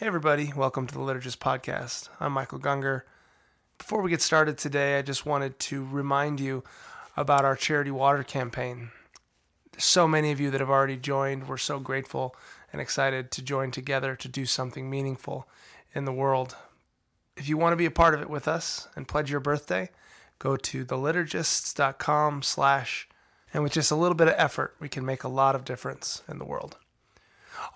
Hey, everybody, welcome to the Liturgist Podcast. I'm Michael Gungor. Before we get started today, I just wanted to remind you about our charity water campaign. So many of you that have already joined. We're so grateful and excited to join together to do something meaningful in the world. If you want to be a part of it with us and pledge your birthday, go to theliturgists.com slash and with just a little bit of effort, we can make a lot of difference in the world.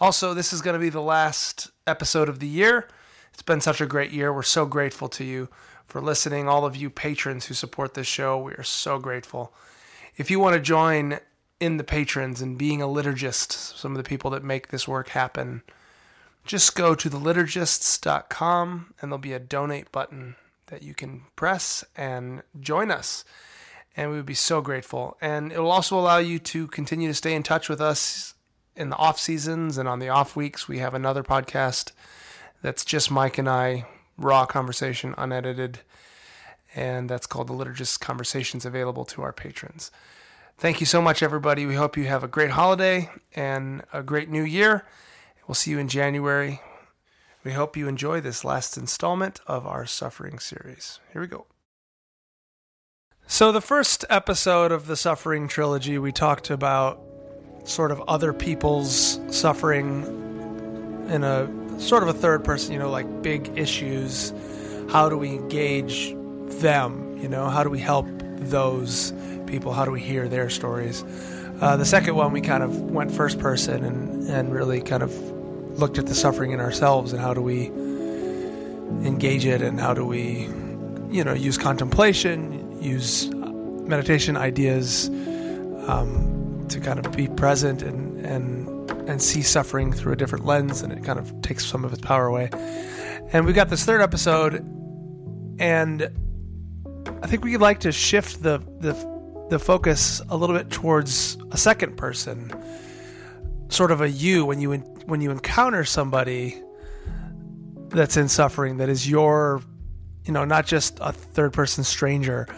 Also, this is going to be the last episode of the year. It's been such a great year. We're so grateful to you for listening. All of you patrons who support this show, we are so grateful. If you want to join in the patrons and being a liturgist, some of the people that make this work happen, just go to theliturgists.com and there'll be a donate button that you can press and join us. And we would be so grateful. And it will also allow you to continue to stay in touch with us in the off seasons and on the off weeks, we have another podcast that's just Mike and I, raw conversation, unedited. And that's called The Liturgist Conversations, available to our patrons. Thank you so much, everybody. We hope you have a great holiday and a great new year. We'll see you in January. We hope you enjoy this last installment of our Suffering series. Here we go. So, the first episode of the Suffering trilogy, we talked about sort of other people's suffering in a sort of a third person, you know, like big issues. How do we engage them? You know, how do we help those people? How do we hear their stories? Uh, the second one, we kind of went first person and, and really kind of looked at the suffering in ourselves and how do we engage it and how do we, you know, use contemplation, use meditation ideas. Um, to kind of be present and and and see suffering through a different lens, and it kind of takes some of its power away. And we've got this third episode, and I think we'd like to shift the the the focus a little bit towards a second person, sort of a you when you when you encounter somebody that's in suffering that is your, you know, not just a third person stranger,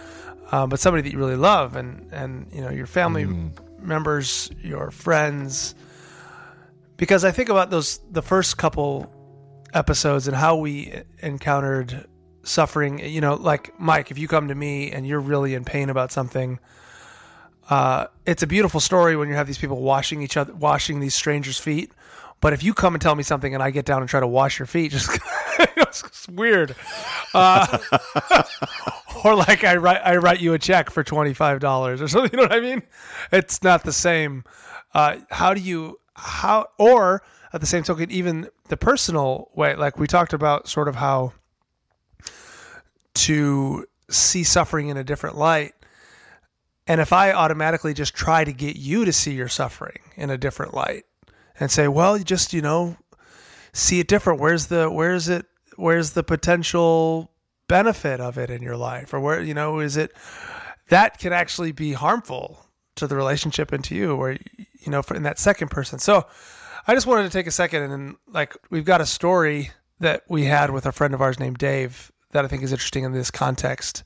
um, but somebody that you really love and and you know your family. Mm members, your friends. Because I think about those the first couple episodes and how we encountered suffering. You know, like Mike, if you come to me and you're really in pain about something, uh, it's a beautiful story when you have these people washing each other, washing these strangers' feet. But if you come and tell me something and I get down and try to wash your feet, just it's weird. Uh, or like I write I write you a check for twenty five dollars or something. You know what I mean? It's not the same. Uh, how do you how or at the same token, even the personal way, like we talked about, sort of how to see suffering in a different light. And if I automatically just try to get you to see your suffering in a different light and say, well, you just, you know, see it different. Where's the, where's it, where's the potential benefit of it in your life? Or where you know is it that can actually be harmful to the relationship and to you where you know in that second person. So i just wanted to take a second and like we've got a story that we had with a friend of ours named dave that i think is interesting in this context.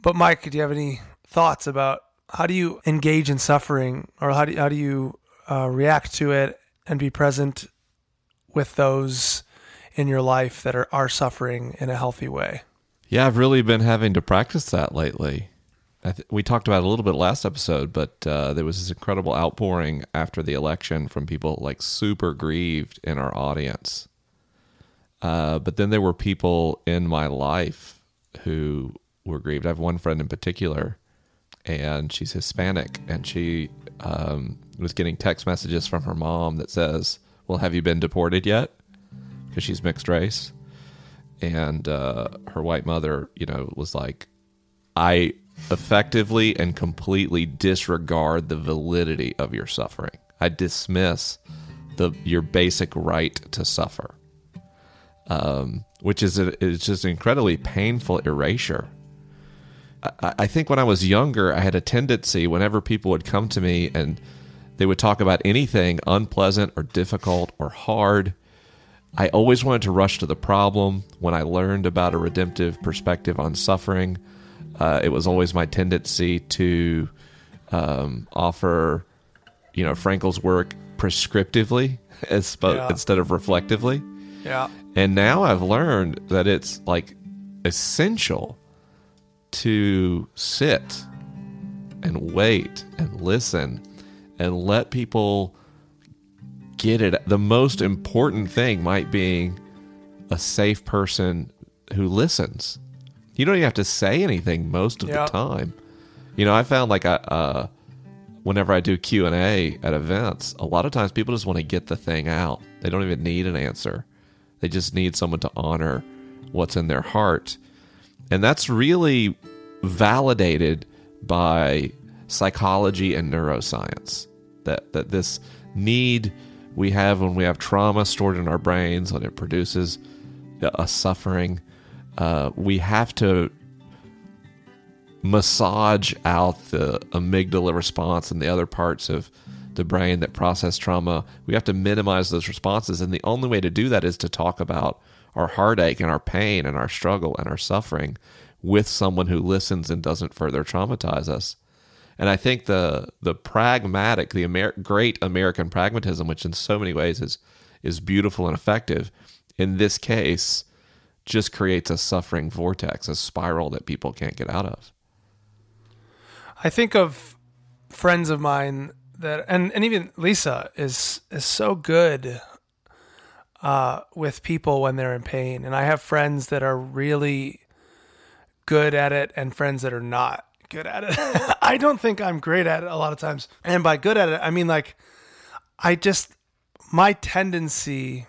But mike do you have any thoughts about how do you engage in suffering or how do how do you uh, react to it and be present with those in your life that are, are suffering in a healthy way? Yeah, I've really been having to practice that lately. Th- we talked about a little bit last episode, but uh, there was this incredible outpouring after the election from people like super grieved in our audience. Uh, but then there were people in my life who were grieved. I have one friend in particular, and she's Hispanic, and she um, was getting text messages from her mom that says, "Well, have you been deported yet?" Because she's mixed race, and uh, her white mother, you know, was like, I effectively and completely disregard the validity of your suffering. I dismiss the your basic right to suffer, um, which is a, is just an incredibly painful erasure. I, I think when I was younger, I had a tendency whenever people would come to me and they would talk about anything unpleasant or difficult or hard I always wanted to rush to the problem. When I learned about a redemptive perspective on suffering, uh, it was always my tendency to um, offer, you know, Frankl's work prescriptively as, yeah. instead of reflectively. Yeah. And now I've learned that it's like essential to sit and wait and listen and let people get it. The most important thing might be a safe person who listens. You don't even have to say anything most of Yeah. the time. You know, I found like I, uh, whenever I do Q and A at events, a lot of times people just want to get the thing out. They don't even need an answer. They just need someone to honor what's in their heart. And that's really validated by psychology and neuroscience. That that this need we have when we have trauma stored in our brains, when it produces a suffering, uh, we have to massage out the amygdala response and the other parts of the brain that process trauma. We have to minimize those responses. And the only way to do that is to talk about our heartache and our pain and our struggle and our suffering with someone who listens and doesn't further traumatize us. And I think the the pragmatic, the Amer- great American pragmatism, which in so many ways is is beautiful and effective, in this case, just creates a suffering vortex, a spiral that people can't get out of. I think of friends of mine that, and, and even Lisa is is so good uh, with people when they're in pain, and I have friends that are really good at it, and friends that are not good at it. I don't think I'm great at it a lot of times, and by good at it, I mean like I just my tendency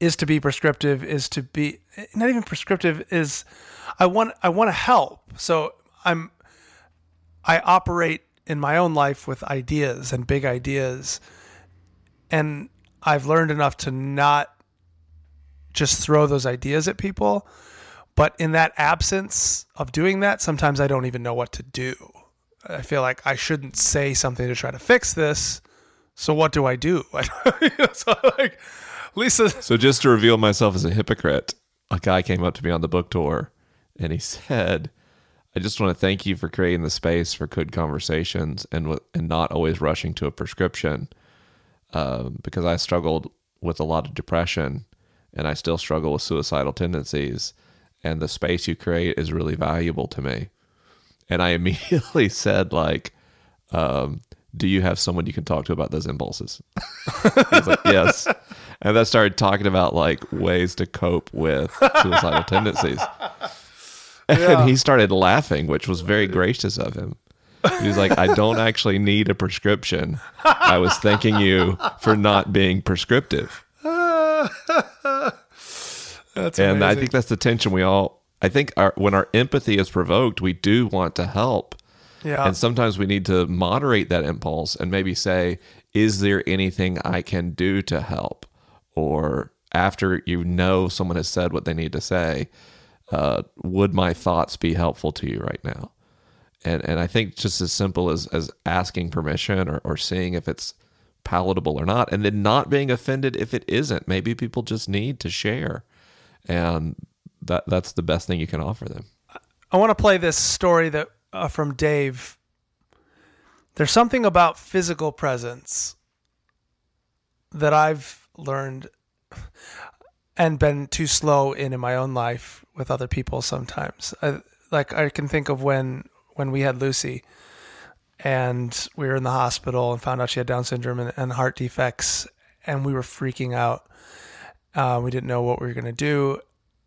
is to be prescriptive is to be not even prescriptive is I want I want to help. So I'm I operate in my own life with ideas and big ideas. And I've learned enough to not just throw those ideas at people. But in that absence of doing that, sometimes I don't even know what to do. I feel like I shouldn't say something to try to fix this. So what do I do? so like Lisa So just to reveal myself as a hypocrite, a guy came up to me on the book tour and he said, "I just want to thank you for creating the space for good conversations and and not always rushing to a prescription, um, because I struggled with a lot of depression and I still struggle with suicidal tendencies, and the space you create is really valuable to me." And I immediately said, like, um, "Do you have someone you can talk to about those impulses?" Like, yes. And then started talking about like ways to cope with suicidal tendencies. And he started laughing, which was very gracious of him. He was like, I don't actually need a prescription. I was thanking you for not being prescriptive. That's And I think that's the tension we all I think our when our empathy is provoked, we do want to help. yeah. And sometimes we need to moderate that impulse and maybe say, is there anything I can do to help? Or after you know someone has said what they need to say, uh, would my thoughts be helpful to you right now? And and I think just as simple as as asking permission or, or seeing if it's palatable or not, and then not being offended if it isn't. Maybe people just need to share. And that that's the best thing you can offer them. I want to play this story that uh, from Dave. There's something about physical presence that I've learned and been too slow in in my own life with other people sometimes. I, like I can think of when when we had Lucy and we were in the hospital and found out she had Down syndrome and, and heart defects and we were freaking out. Uh, we didn't know what we were going to do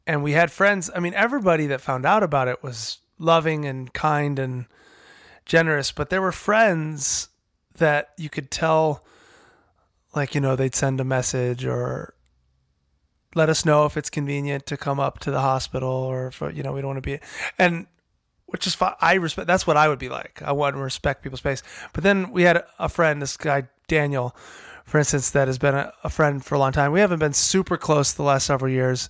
and we had friends. I mean, everybody that found out about it was loving and kind and generous, but there were friends that you could tell, like, you know, they'd send a message or let us know if it's convenient to come up to the hospital or if, you know, we don't want to be, and which is fine. I respect, that's what I would be like. I want to respect people's space. But then we had a friend, this guy, Daniel, for instance, that has been a, a friend for a long time. We haven't been super close the last several years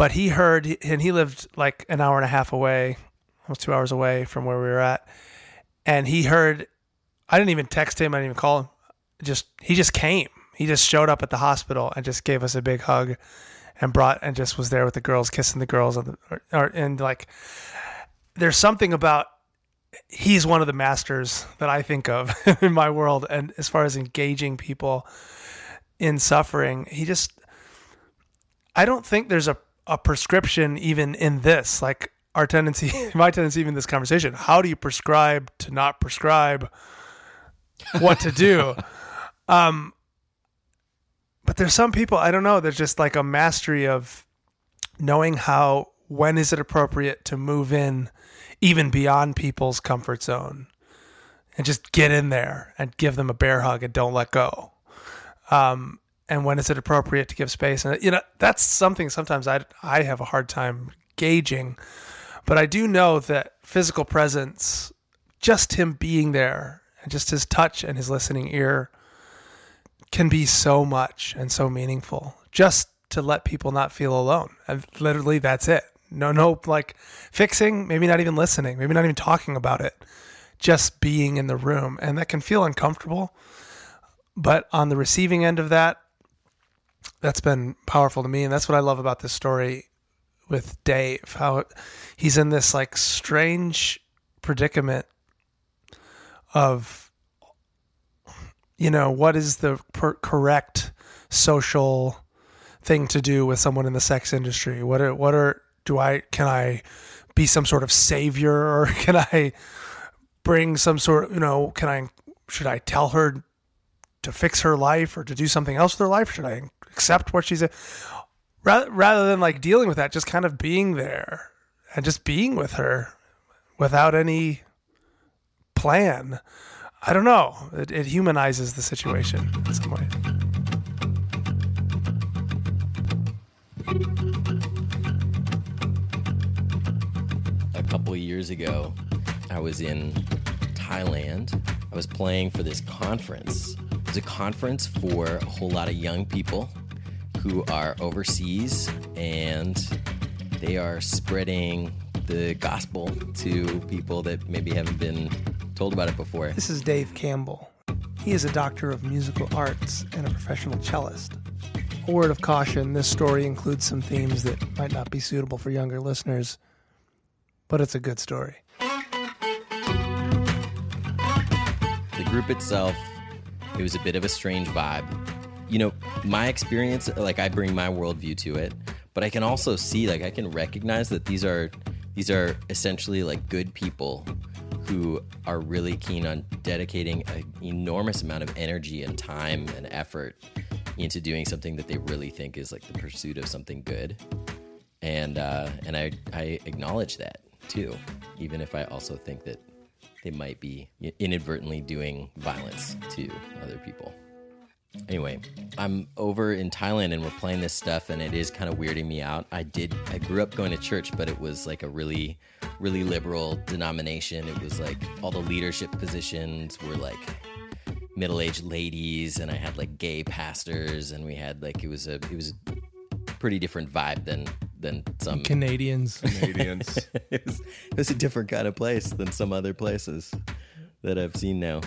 but he heard and he lived like an hour and a half away almost two hours away from where we were at. And he heard i didn't even text him i didn't even call him. Just he just came. He just showed up at the hospital and just gave us a big hug and brought and just was there with the girls kissing the girls and, or, or, and like there's something about he's one of the masters that i think of in my world and as far as engaging people in suffering he just I don't think there's a, a prescription even in this. Like our tendency, my tendency, even in this conversation, how do you prescribe to not prescribe what to do? um, but there's some people I don't know. There's just like a mastery of knowing how when is it appropriate to move in, even beyond people's comfort zone, and just get in there and give them a bear hug and don't let go. Um, and when is it appropriate to give space? And you know that's something sometimes I I have a hard time gauging, but I do know that physical presence, just him being there, and just his touch and his listening ear can be so much and so meaningful just to let people not feel alone. And literally, that's it. No, no, like fixing, maybe not even listening, maybe not even talking about it, just being in the room. And that can feel uncomfortable. But on the receiving end of that, that's been powerful to me. And that's what I love about this story with Dave, how he's in this like strange predicament of you know, what is the per- correct social thing to do with someone in the sex industry? What are, what are, do I, can I be some sort of savior or can I bring some sort of, you know, can I, should I tell her to fix her life or to do something else with her life? Should I accept what she's, a, rather, rather than like dealing with that, just kind of being there and just being with her without any plan I don't know. It, it humanizes the situation in some way. Couple years ago, I was in Thailand. I was playing for this conference. It was a conference for a whole lot of young people who are overseas and they are spreading the gospel to people that maybe haven't been told about it before. This is Dave Campbell. He is a doctor of musical arts and a professional cellist. A word of caution this story includes some themes that might not be suitable for younger listeners, but it's a good story. The group itself, it was a bit of a strange vibe. You know, my experience, like I bring my worldview to it, but I can also see, like, I can recognize that these are these are essentially like good people who are really keen on dedicating an enormous amount of energy and time and effort into doing something that they really think is like the pursuit of something good. And uh, and I I acknowledge that too, even if I also think that they might be inadvertently doing violence to other people. Anyway, I'm over in Thailand and we're playing this stuff and it is kind of weirding me out. I did I grew up going to church, but it was like a really really liberal denomination. It was like all the leadership positions were like middle-aged ladies and I had like gay pastors and we had like it was a it was pretty different vibe than than some Canadians. Canadians. it, was, it was a different kind of place than some other places that I've seen now.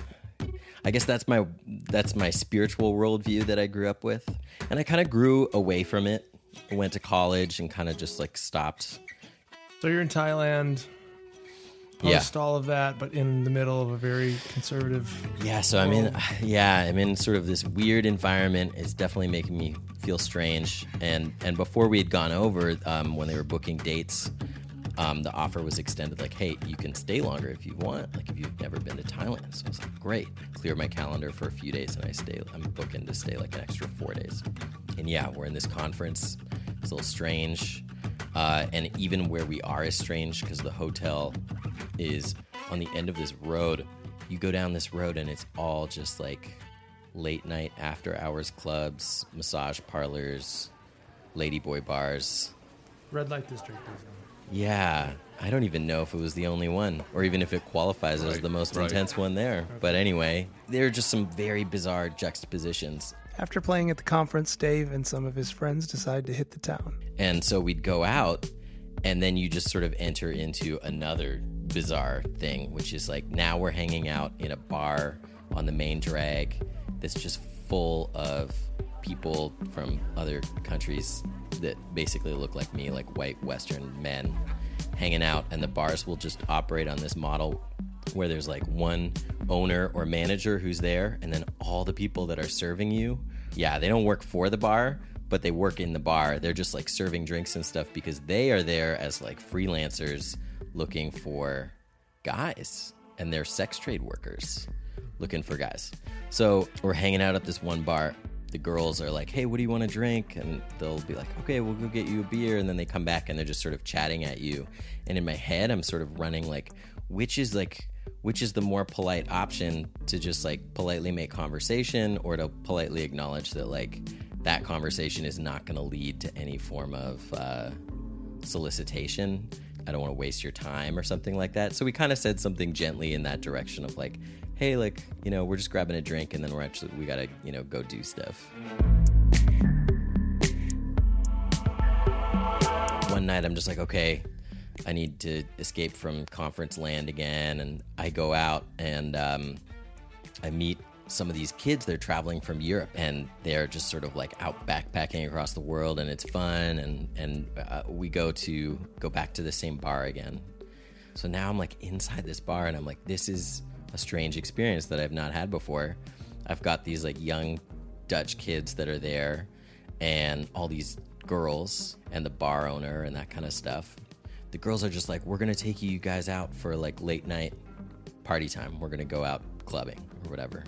I guess that's my that's my spiritual worldview that I grew up with, and I kind of grew away from it. I went to college and kind of just like stopped. So you're in Thailand, post all of that, but in the middle of a very conservative. Yeah, so I'm in. Yeah, I'm in sort of this weird environment. It's definitely making me feel strange. And and before we had gone over, um, when they were booking dates, um, the offer was extended like, hey, you can stay longer if you want, like if you've never been to Thailand. So I was like, great. Clear my calendar for a few days and I stay, I'm booking to stay like an extra four days. And yeah, we're in this conference. It's a little strange. Uh, and even where we are is strange because the hotel is on the end of this road. You go down this road and it's all just like late night after hours clubs, massage parlors, ladyboy bars. Red light district. Yeah, I don't even know if it was the only one, or even if it qualifies as the most right. intense one there. But anyway, there are just some very bizarre juxtapositions. After playing at the conference, Dave and some of his friends decide to hit the town. And so we'd go out, and then you just sort of enter into another bizarre thing, which is like now we're hanging out in a bar on the main drag that's just full of people from other countries that basically look like me, like white Western men hanging out, and the bars will just operate on this model where there's like one owner or manager who's there, and then all the people that are serving you, yeah, they don't work for the bar, but they work in the bar. They're just like serving drinks and stuff because they are there as like freelancers looking for guys and they're sex trade workers looking for guys. So we're hanging out at this one bar. The girls are like, "Hey, what do you want to drink?" And they'll be like, "Okay, we'll go get you a beer." And then they come back and they're just sort of chatting at you. And in my head, I'm sort of running like, which is like, which is the more polite option to just like politely make conversation or to politely acknowledge that like that conversation is not going to lead to any form of uh, solicitation. I don't want to waste your time or something like that. So we kind of said something gently in that direction of like, hey, like, you know, we're just grabbing a drink and then we're actually, we got to, you know, go do stuff. One night I'm just like, okay, I need to escape from conference land again. And I go out and um, I meet some of these kids they're traveling from Europe and they're just sort of like out backpacking across the world and it's fun and and uh, we go to go back to the same bar again. So now I'm like inside this bar and I'm like this is a strange experience that I've not had before. I've got these like young Dutch kids that are there and all these girls and the bar owner and that kind of stuff. The girls are just like we're to take you guys out for like late night party time. We're to go out clubbing or whatever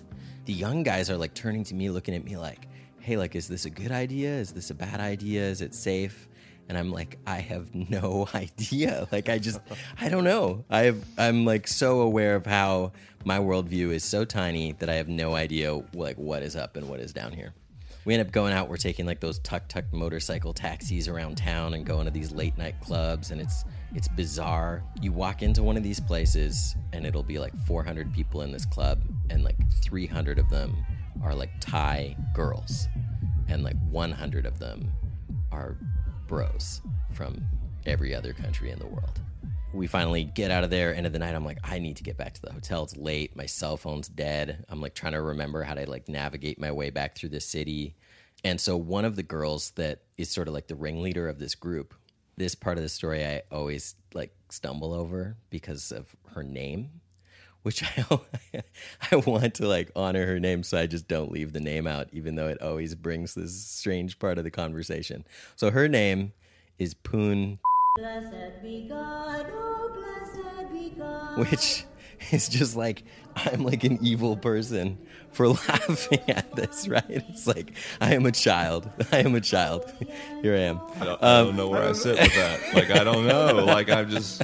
the young guys are like turning to me, looking at me like, hey, like, is this a good idea? Is this a bad idea? Is it safe? And I'm like, I have no idea. Like, I just, I don't know. I have, I'm like so aware of how my worldview is so tiny that I have no idea like what is up and what is down here. We end up going out. We're taking like those tuk tuk motorcycle taxis around town and going to these late night clubs, and it's it's bizarre. You walk into one of these places, and it'll be like 400 people in this club, and like 300 of them are like Thai girls, and like 100 of them are bros from every other country in the world. We finally get out of there. End of the night, I'm like, I need to get back to the hotel. It's late. My cell phone's dead. I'm like trying to remember how to like navigate my way back through the city. And so one of the girls that is sort of like the ringleader of this group this part of the story I always like stumble over because of her name, which I I want to like honor her name, so I just don't leave the name out, even though it always brings this strange part of the conversation. So her name is Poon. Blessed be God, oh blessed be God. Which is just like I'm like an evil person for laughing at this, right? It's like I am a child. I am a child. Here I am. I don't, I don't um, know where I sit with that. Like I don't know. Like I'm just.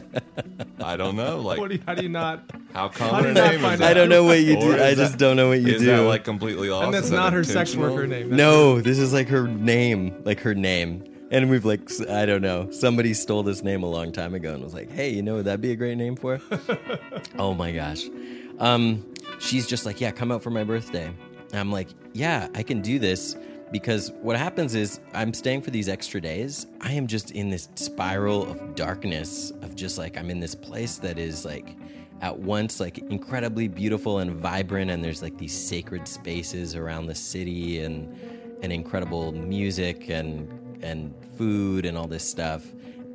I don't know. Like do you, how do you not? How common a name is that? I don't know what you do. I just that, don't know what you do. is do. That like completely off? And that's not her sex worker name. No, this is like her name. Like her name and we've like I don't know. Somebody stole this name a long time ago and was like, "Hey, you know what that'd be a great name for?" oh my gosh. Um, she's just like, "Yeah, come out for my birthday." And I'm like, "Yeah, I can do this." Because what happens is I'm staying for these extra days. I am just in this spiral of darkness of just like I'm in this place that is like at once like incredibly beautiful and vibrant and there's like these sacred spaces around the city and and incredible music and and food and all this stuff.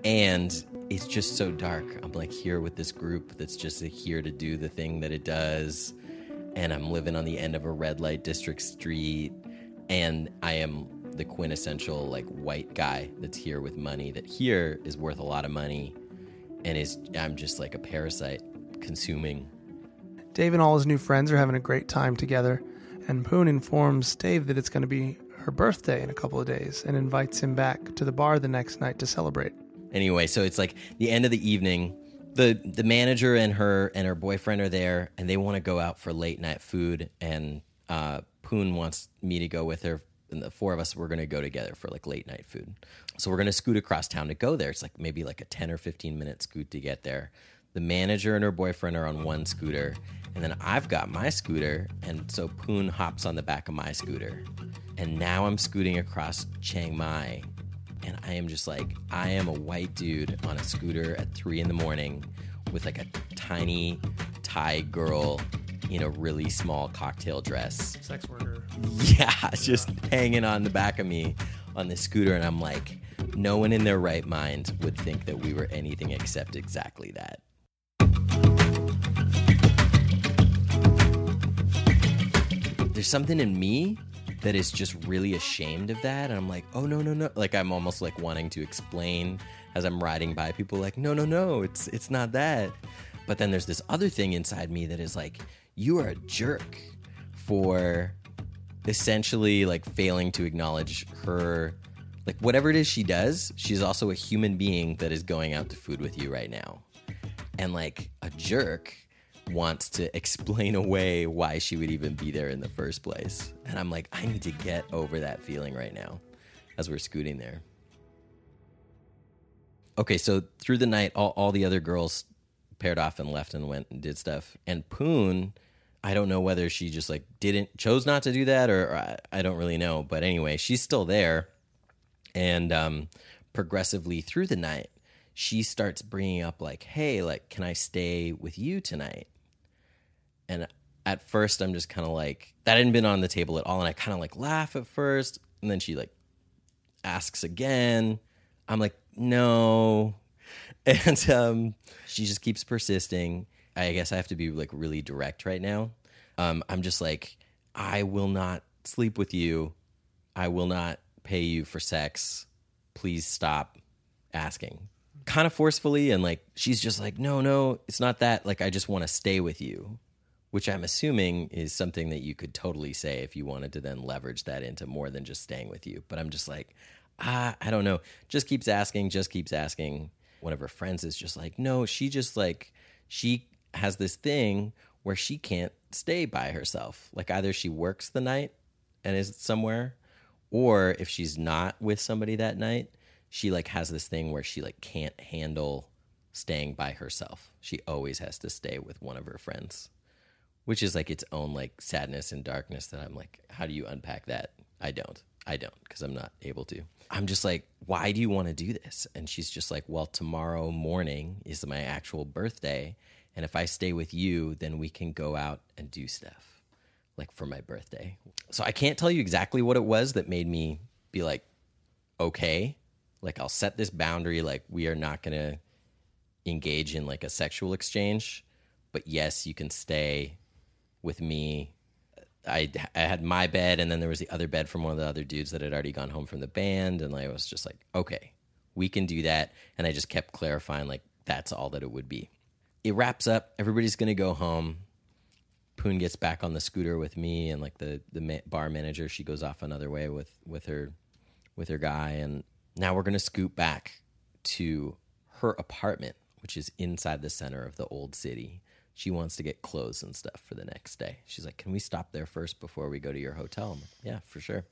And it's just so dark. I'm like here with this group that's just here to do the thing that it does. And I'm living on the end of a red light district street. And I am the quintessential like white guy that's here with money that here is worth a lot of money and is I'm just like a parasite consuming. Dave and all his new friends are having a great time together, and Poon informs Dave that it's going to be her birthday in a couple of days and invites him back to the bar the next night to celebrate. Anyway, so it's like the end of the evening. The the manager and her and her boyfriend are there and they want to go out for late night food and uh, Poon wants me to go with her and the four of us we're going to go together for like late night food. So we're going to scoot across town to go there. It's like maybe like a 10 or 15 minute scoot to get there. The manager and her boyfriend are on one scooter and then I've got my scooter and so Poon hops on the back of my scooter and now I'm scooting across Chiang Mai. And I am just like, I am a white dude on a scooter at three in the morning with like a tiny Thai girl in a really small cocktail dress. Sex worker. Yeah, just hanging on the back of me on the scooter. And I'm like, no one in their right mind would think that we were anything except exactly that. There's something in me that is just really ashamed of that. And I'm like, oh, no, no, no. Like, I'm almost like wanting to explain as I'm riding by people, like, no, no, no, it's, it's not that. But then there's this other thing inside me that is like, you are a jerk for essentially like failing to acknowledge her like whatever it is she does she's also a human being that is going out to food with you right now and like a jerk wants to explain away why she would even be there in the first place and i'm like i need to get over that feeling right now as we're scooting there okay so through the night all, all the other girls paired off and left and went and did stuff and poon I don't know whether she just like didn't chose not to do that or, or I, I, don't really know. But anyway, she's still there, and um, progressively through the night, she starts bringing up like, "Hey, like, can I stay with you tonight?" And at first, I'm just kind of like that hadn't been on the table at all, and I kind of like laugh at first, and then she like asks again. I'm like, no, and um, she just keeps persisting I guess I have to be like really direct right now. Um, I'm just like, I will not sleep with you. I will not pay you for sex. Please stop asking. Kind of forcefully, and like, she's just like, no, no, it's not that. Like, I just want to stay with you, which I'm assuming is something that you could totally say if you wanted to then leverage that into more than just staying with you. But I'm just like, ah, I don't know. Just keeps asking, just keeps asking. One of her friends is just like, no, she just like, she has this thing where she can't stay by herself. Like either she works the night and is somewhere, or if she's not with somebody that night, she like has this thing where she like can't handle staying by herself. She always has to stay with one of her friends, which is like its own like sadness and darkness that I'm like, how do you unpack that? I don't. I don't because I'm not able to. I'm just like, why do you want to do this? And she's just like, well, tomorrow morning is my actual birthday and if I stay with you, then we can go out and do stuff like for my birthday. So I can't tell you exactly what it was that made me be like, okay, like I'll set this boundary. Like we are not going to engage in like a sexual exchange, but yes, you can stay with me. I, I had my bed and then there was the other bed from one of the other dudes that had already gone home from the band. And I was just like, okay, we can do that. And I just kept clarifying like that's all that it would be it wraps up. Everybody's gonna go home. Poon gets back on the scooter with me and like the the bar manager. She goes off another way with with her with her guy, and now we're gonna scoot back to her apartment, which is inside the center of the old city. She wants to get clothes and stuff for the next day. She's like, "Can we stop there first before we go to your hotel?" Like, yeah, for sure.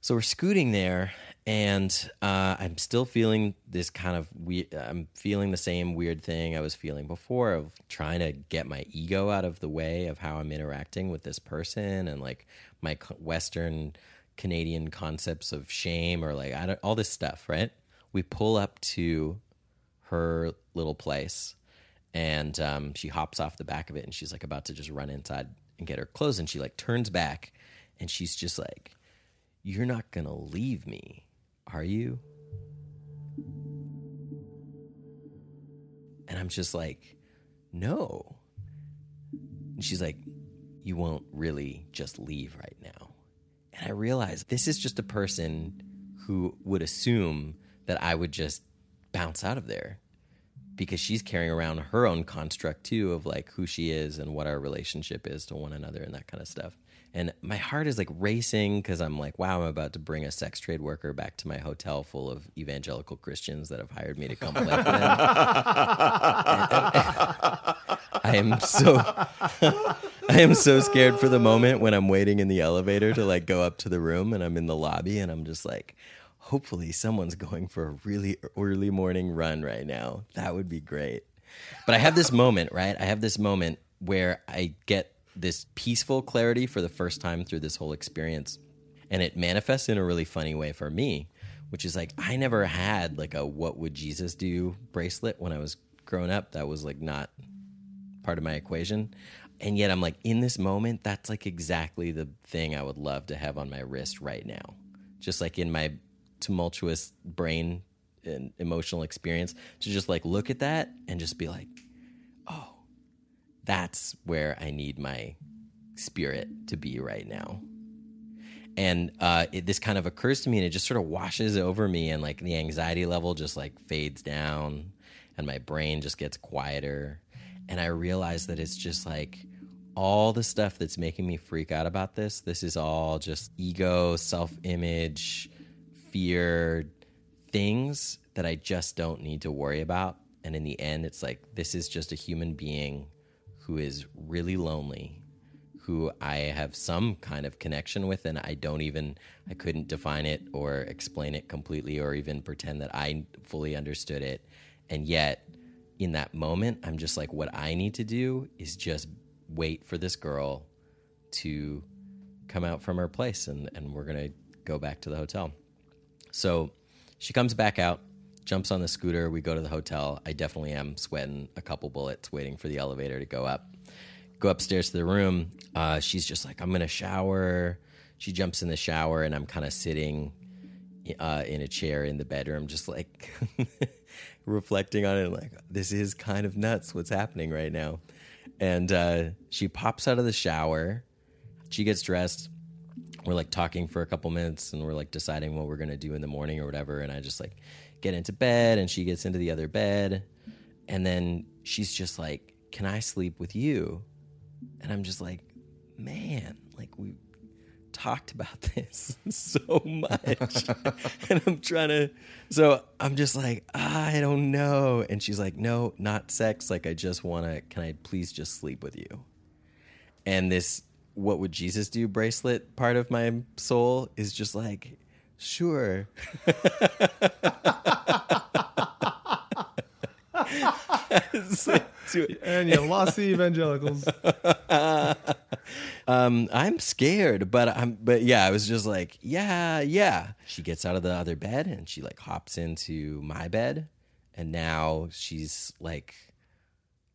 So we're scooting there, and uh, I'm still feeling this kind of weird. I'm feeling the same weird thing I was feeling before of trying to get my ego out of the way of how I'm interacting with this person, and like my Western Canadian concepts of shame or like all this stuff. Right? We pull up to her little place, and um, she hops off the back of it, and she's like about to just run inside and get her clothes, and she like turns back, and she's just like you're not to leave me, are you? And I'm just like, No. And she's like, You won't really just leave right now. And I realize this is just a person who would assume that I would just bounce out of there because she's carrying around her own construct too of like who she is and what our relationship is to one another and that kind of stuff and my heart is like racing because I'm like, wow, I'm about to bring a sex trade worker back to my hotel full of evangelical Christians that have hired me to come play for them. I am so, I am so scared for the moment when I'm waiting in the elevator to like go up to the room and I'm in the lobby and I'm just like, hopefully someone's going for a really early morning run right now. That would be great. But I have this moment, right? I have this moment where I get this peaceful clarity for the first time through this whole experience. And it manifests in a really funny way for me, which is like I never had like a what would Jesus do bracelet when I was growing up. That was like not part of my equation. And yet I'm like in this moment, that's like exactly the thing I would love to have on my wrist right now. Just like in my tumultuous brain and emotional experience to just like look at that and just be like, oh, that's where I need my spirit to be right now. and uh, it, this kind of occurs to me and it just sort of washes over me and like the anxiety level just like fades down and my brain just gets quieter and i realize that it's just like all the stuff that's making me freak out about this this is all just ego self-image fear things that i just don't need to worry about and in the end it's like this is just a human being who is really lonely who I have some kind of connection with, and I don't even, I couldn't define it or explain it completely or even pretend that I fully understood it. And yet, in that moment, I'm just like, what I need to do is just wait for this girl to come out from her place, and, and we're going to go back to the hotel. So she comes back out, jumps on the scooter. We go to the hotel. I definitely am sweating a couple bullets waiting for the elevator to go up go upstairs to the room. Uh, she's just like, I'm gonna shower. She jumps in the shower, and I'm kind of sitting uh, in a chair in the bedroom, just like reflecting on it. Like, this is kind of nuts. What's happening right now? And uh, she pops out of the shower. She gets dressed. We're like talking for a couple minutes, and we're like deciding what we're gonna do in the morning or whatever. And I just like get into bed, and she gets into the other bed, and then she's just like, "Can I sleep with you?" And I'm just like, man, like we talked about this so much. and I'm trying to, so I'm just like, ah, I don't know. And she's like, no, not sex. Like, I just want to, can I please just sleep with you? And this, what would Jesus do bracelet part of my soul is just like, sure. and you lost the evangelicals. um, I'm scared, but I'm, but yeah, I was just like, yeah, yeah. She gets out of the other bed and she like hops into my bed, and now she's like,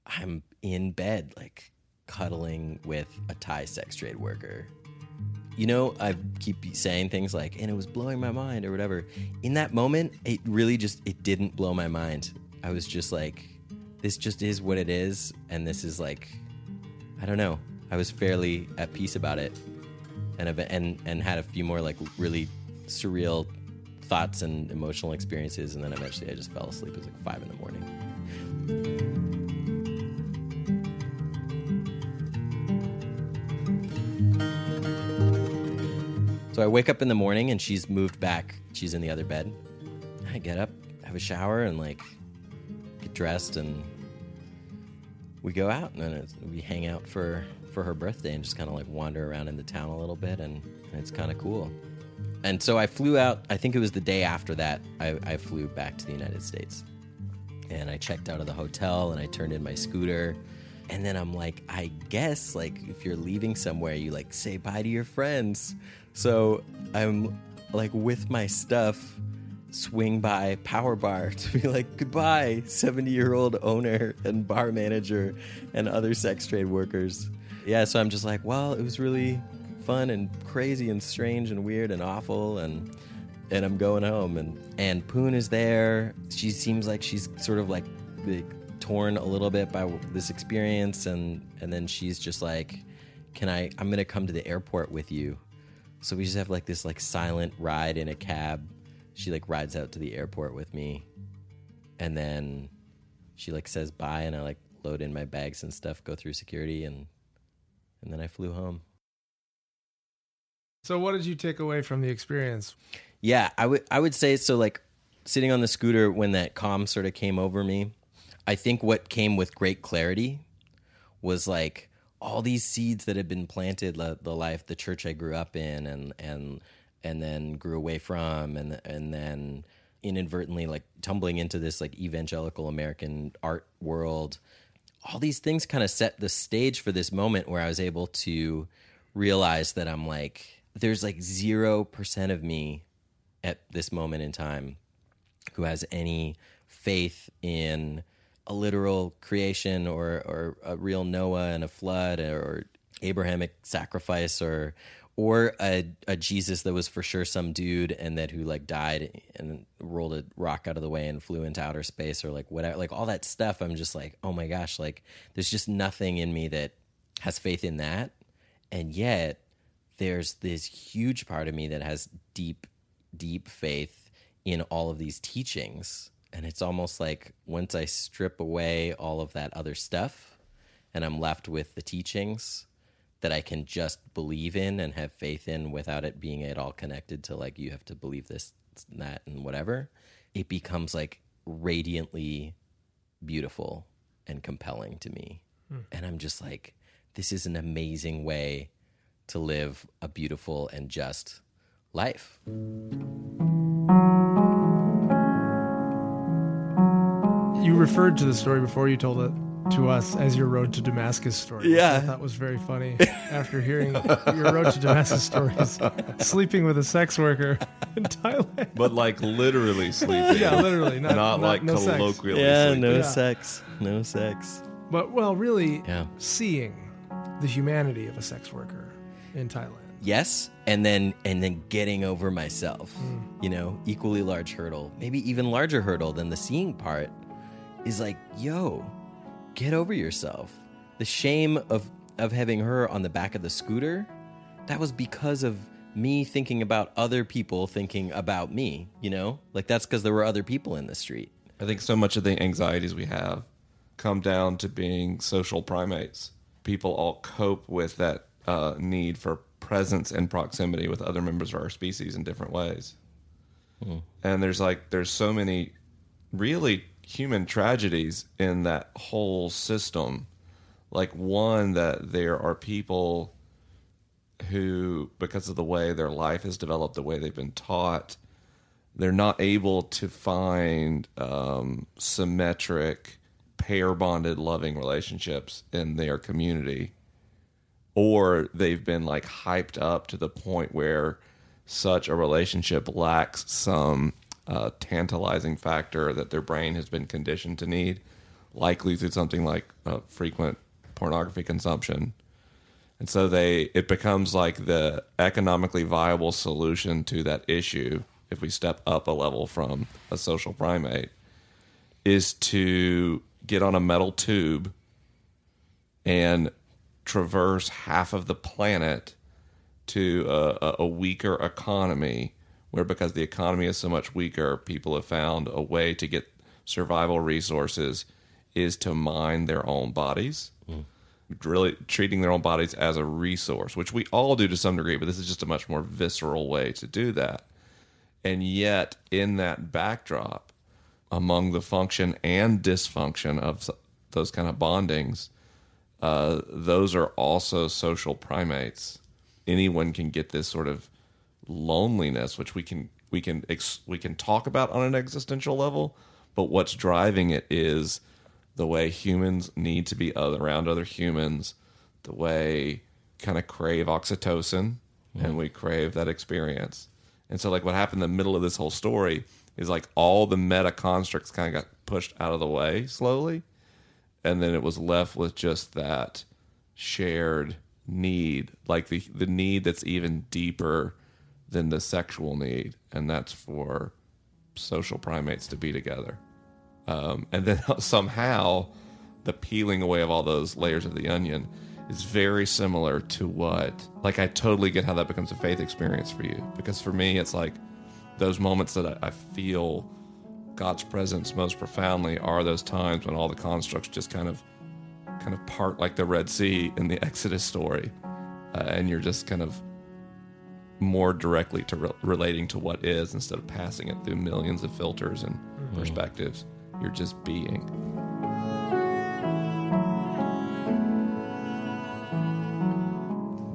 I'm in bed, like cuddling with a Thai sex trade worker. You know, I keep saying things like, and it was blowing my mind or whatever. In that moment, it really just it didn't blow my mind. I was just like, this just is what it is, and this is like, I don't know. I was fairly at peace about it, and and and had a few more like really surreal thoughts and emotional experiences, and then eventually I just fell asleep. It was like five in the morning. So I wake up in the morning and she's moved back. She's in the other bed. I get up, have a shower, and like get dressed and we go out and we hang out for for her birthday and just kind of like wander around in the town a little bit and, and it's kind of cool and so i flew out i think it was the day after that I, I flew back to the united states and i checked out of the hotel and i turned in my scooter and then i'm like i guess like if you're leaving somewhere you like say bye to your friends so i'm like with my stuff swing by Power Bar to be like, goodbye, 70 year old owner and bar manager and other sex trade workers. Yeah, so I'm just like, well, it was really fun and crazy and strange and weird and awful and and I'm going home and and Poon is there. She seems like she's sort of like, like torn a little bit by this experience and and then she's just like, "Can I I'm going to come to the airport with you." So we just have like this like silent ride in a cab she like rides out to the airport with me and then she like says bye and I like load in my bags and stuff, go through security and and then I flew home. So what did you take away from the experience? Yeah, I would I would say so like sitting on the scooter when that calm sort of came over me, I think what came with great clarity was like all these seeds that had been planted the life the church I grew up in and and and then grew away from and and then inadvertently like tumbling into this like evangelical American art world. All these things kind of set the stage for this moment where I was able to realize that I'm like there's like 0% of me at this moment in time who has any faith in a literal creation or or a real Noah and a flood or Abrahamic sacrifice or or a, a Jesus that was for sure some dude and that who like died and rolled a rock out of the way and flew into outer space or like whatever like all that stuff I'm just like oh my gosh like there's just nothing in me that has faith in that and yet there's this huge part of me that has deep, deep faith in all of these teachings. And it's almost like once I strip away all of that other stuff and I'm left with the teachings that I can just believe in and have faith in without it being at all connected to like, you have to believe this, and that, and whatever, it becomes like radiantly beautiful and compelling to me. Hmm. And I'm just like, this is an amazing way to live a beautiful and just life. You referred to the story before you told it to us as your road to Damascus story. Yeah. I thought was very funny after hearing your road to Damascus stories. Sleeping with a sex worker in Thailand. But like literally sleeping. Yeah, literally. Not, Not, like no sex. colloquially Yeah, sleeping. no Yeah. sex. No sex. But, well, really Yeah. seeing the humanity of a sex worker in Thailand. Yes, and then and then getting over myself. Mm. You know, equally large hurdle, maybe even larger hurdle than the seeing part is like, yo, get over yourself. The shame of of having her on the back of the scooter, that was because of me thinking about other people thinking about me, you know? Like that's cuz there were other people in the street. I think so much of the anxieties we have come down to being social primates. People all cope with that uh, need for presence and proximity with other members of our species in different ways. And there's like there's so many really human tragedies in that whole system. Like one that there are people who because of the way their life has developed, the way they've been taught, they're not able to find um, symmetric, pair bonded, loving relationships in their community. Or they've been like hyped up to the point where such a relationship lacks some uh, tantalizing factor that their brain has been conditioned to need, likely through something like uh, frequent pornography consumption. And so they it becomes like the economically viable solution to that issue if we step up a level from a social primate is to get on a metal tube and traverse half of the planet to a, a- a weaker economy where because the economy is so much weaker people have found a way to get survival resources is to mine their own bodies really treating their own bodies as a resource, which we all do to some degree, but this is just a much more visceral way to do that. And yet, in that backdrop, among the function and dysfunction of those kind of bondings, uh, those are also social primates. Anyone can get this sort of loneliness, which we can we can ex- we can talk about on an existential level, but what's driving it is the way humans need to be other, around other humans, the way kind of crave oxytocin, mm-hmm. and we crave that experience. And so, like, what happened in the middle of this whole story is like all the meta constructs kind of got pushed out of the way slowly, and then it was left with just that shared need, like the the need that's even deeper than the sexual need, and that's for social primates to be together. Um, and then somehow the peeling away of all those layers of the onion is very similar to what like i totally get how that becomes a faith experience for you because for me it's like those moments that i, I feel god's presence most profoundly are those times when all the constructs just kind of kind of part like the red sea in the exodus story uh, and you're just kind of more directly to re- relating to what is instead of passing it through millions of filters and perspectives you're just being.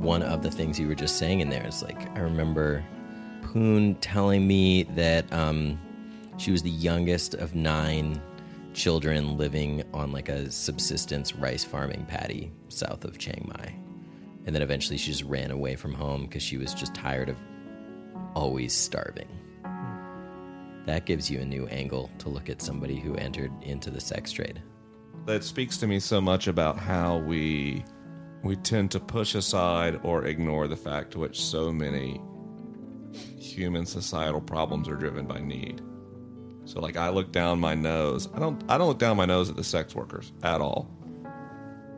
One of the things you were just saying in there is like I remember Poon telling me that um, she was the youngest of nine children living on like a subsistence rice farming paddy south of Chiang Mai, and then eventually she just ran away from home because she was just tired of always starving. That gives you a new angle to look at somebody who entered into the sex trade. that speaks to me so much about how we we tend to push aside or ignore the fact to which so many human societal problems are driven by need. So like I look down my nose. I don't I don't look down my nose at the sex workers at all.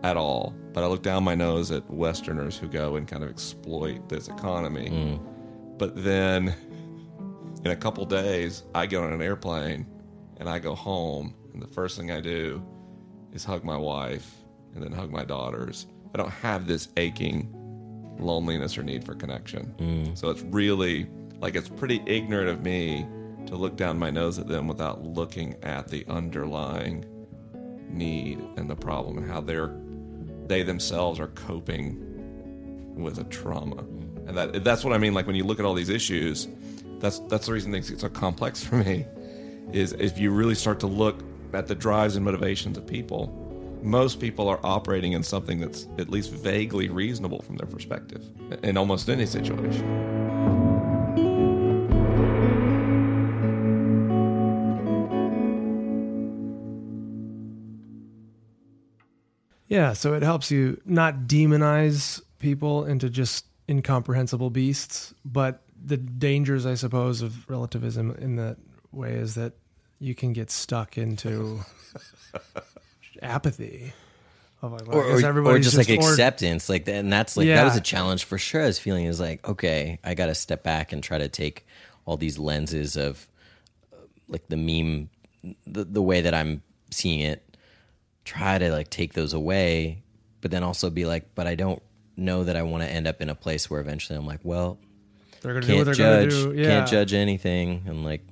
At all. But I look down my nose at Westerners who go and kind of exploit this economy. Mm. But then in a couple days, I get on an airplane and I go home, and the first thing I do is hug my wife and then hug my daughters. I don't have this aching loneliness or need for connection. Mm. So it's really like it's pretty ignorant of me to look down my nose at them without looking at the underlying need and the problem and how they're they themselves are coping with a trauma. Mm. And that that's what I mean like when you look at all these issues, that's that's the reason things get so complex for me is if you really start to look at the drives and motivations of people, most people are operating in something that's at least vaguely reasonable from their perspective in almost any situation. Yeah, so it helps you not demonize people into just incomprehensible beasts, but the dangers, I suppose, of relativism in that way is that you can get stuck into apathy. Like, well, or, or, or everybody's just, like or- acceptance like that and that's like that was a challenge for sure i was feeling is like okay i gotta step back and try to take all these lenses of uh, like the meme the, the way that i'm seeing it try to like take those away but then also be like but i don't know that i want to end up in a place where eventually i'm like well they're going to do what can't they're going judge to do. Yeah. can't judge anything and like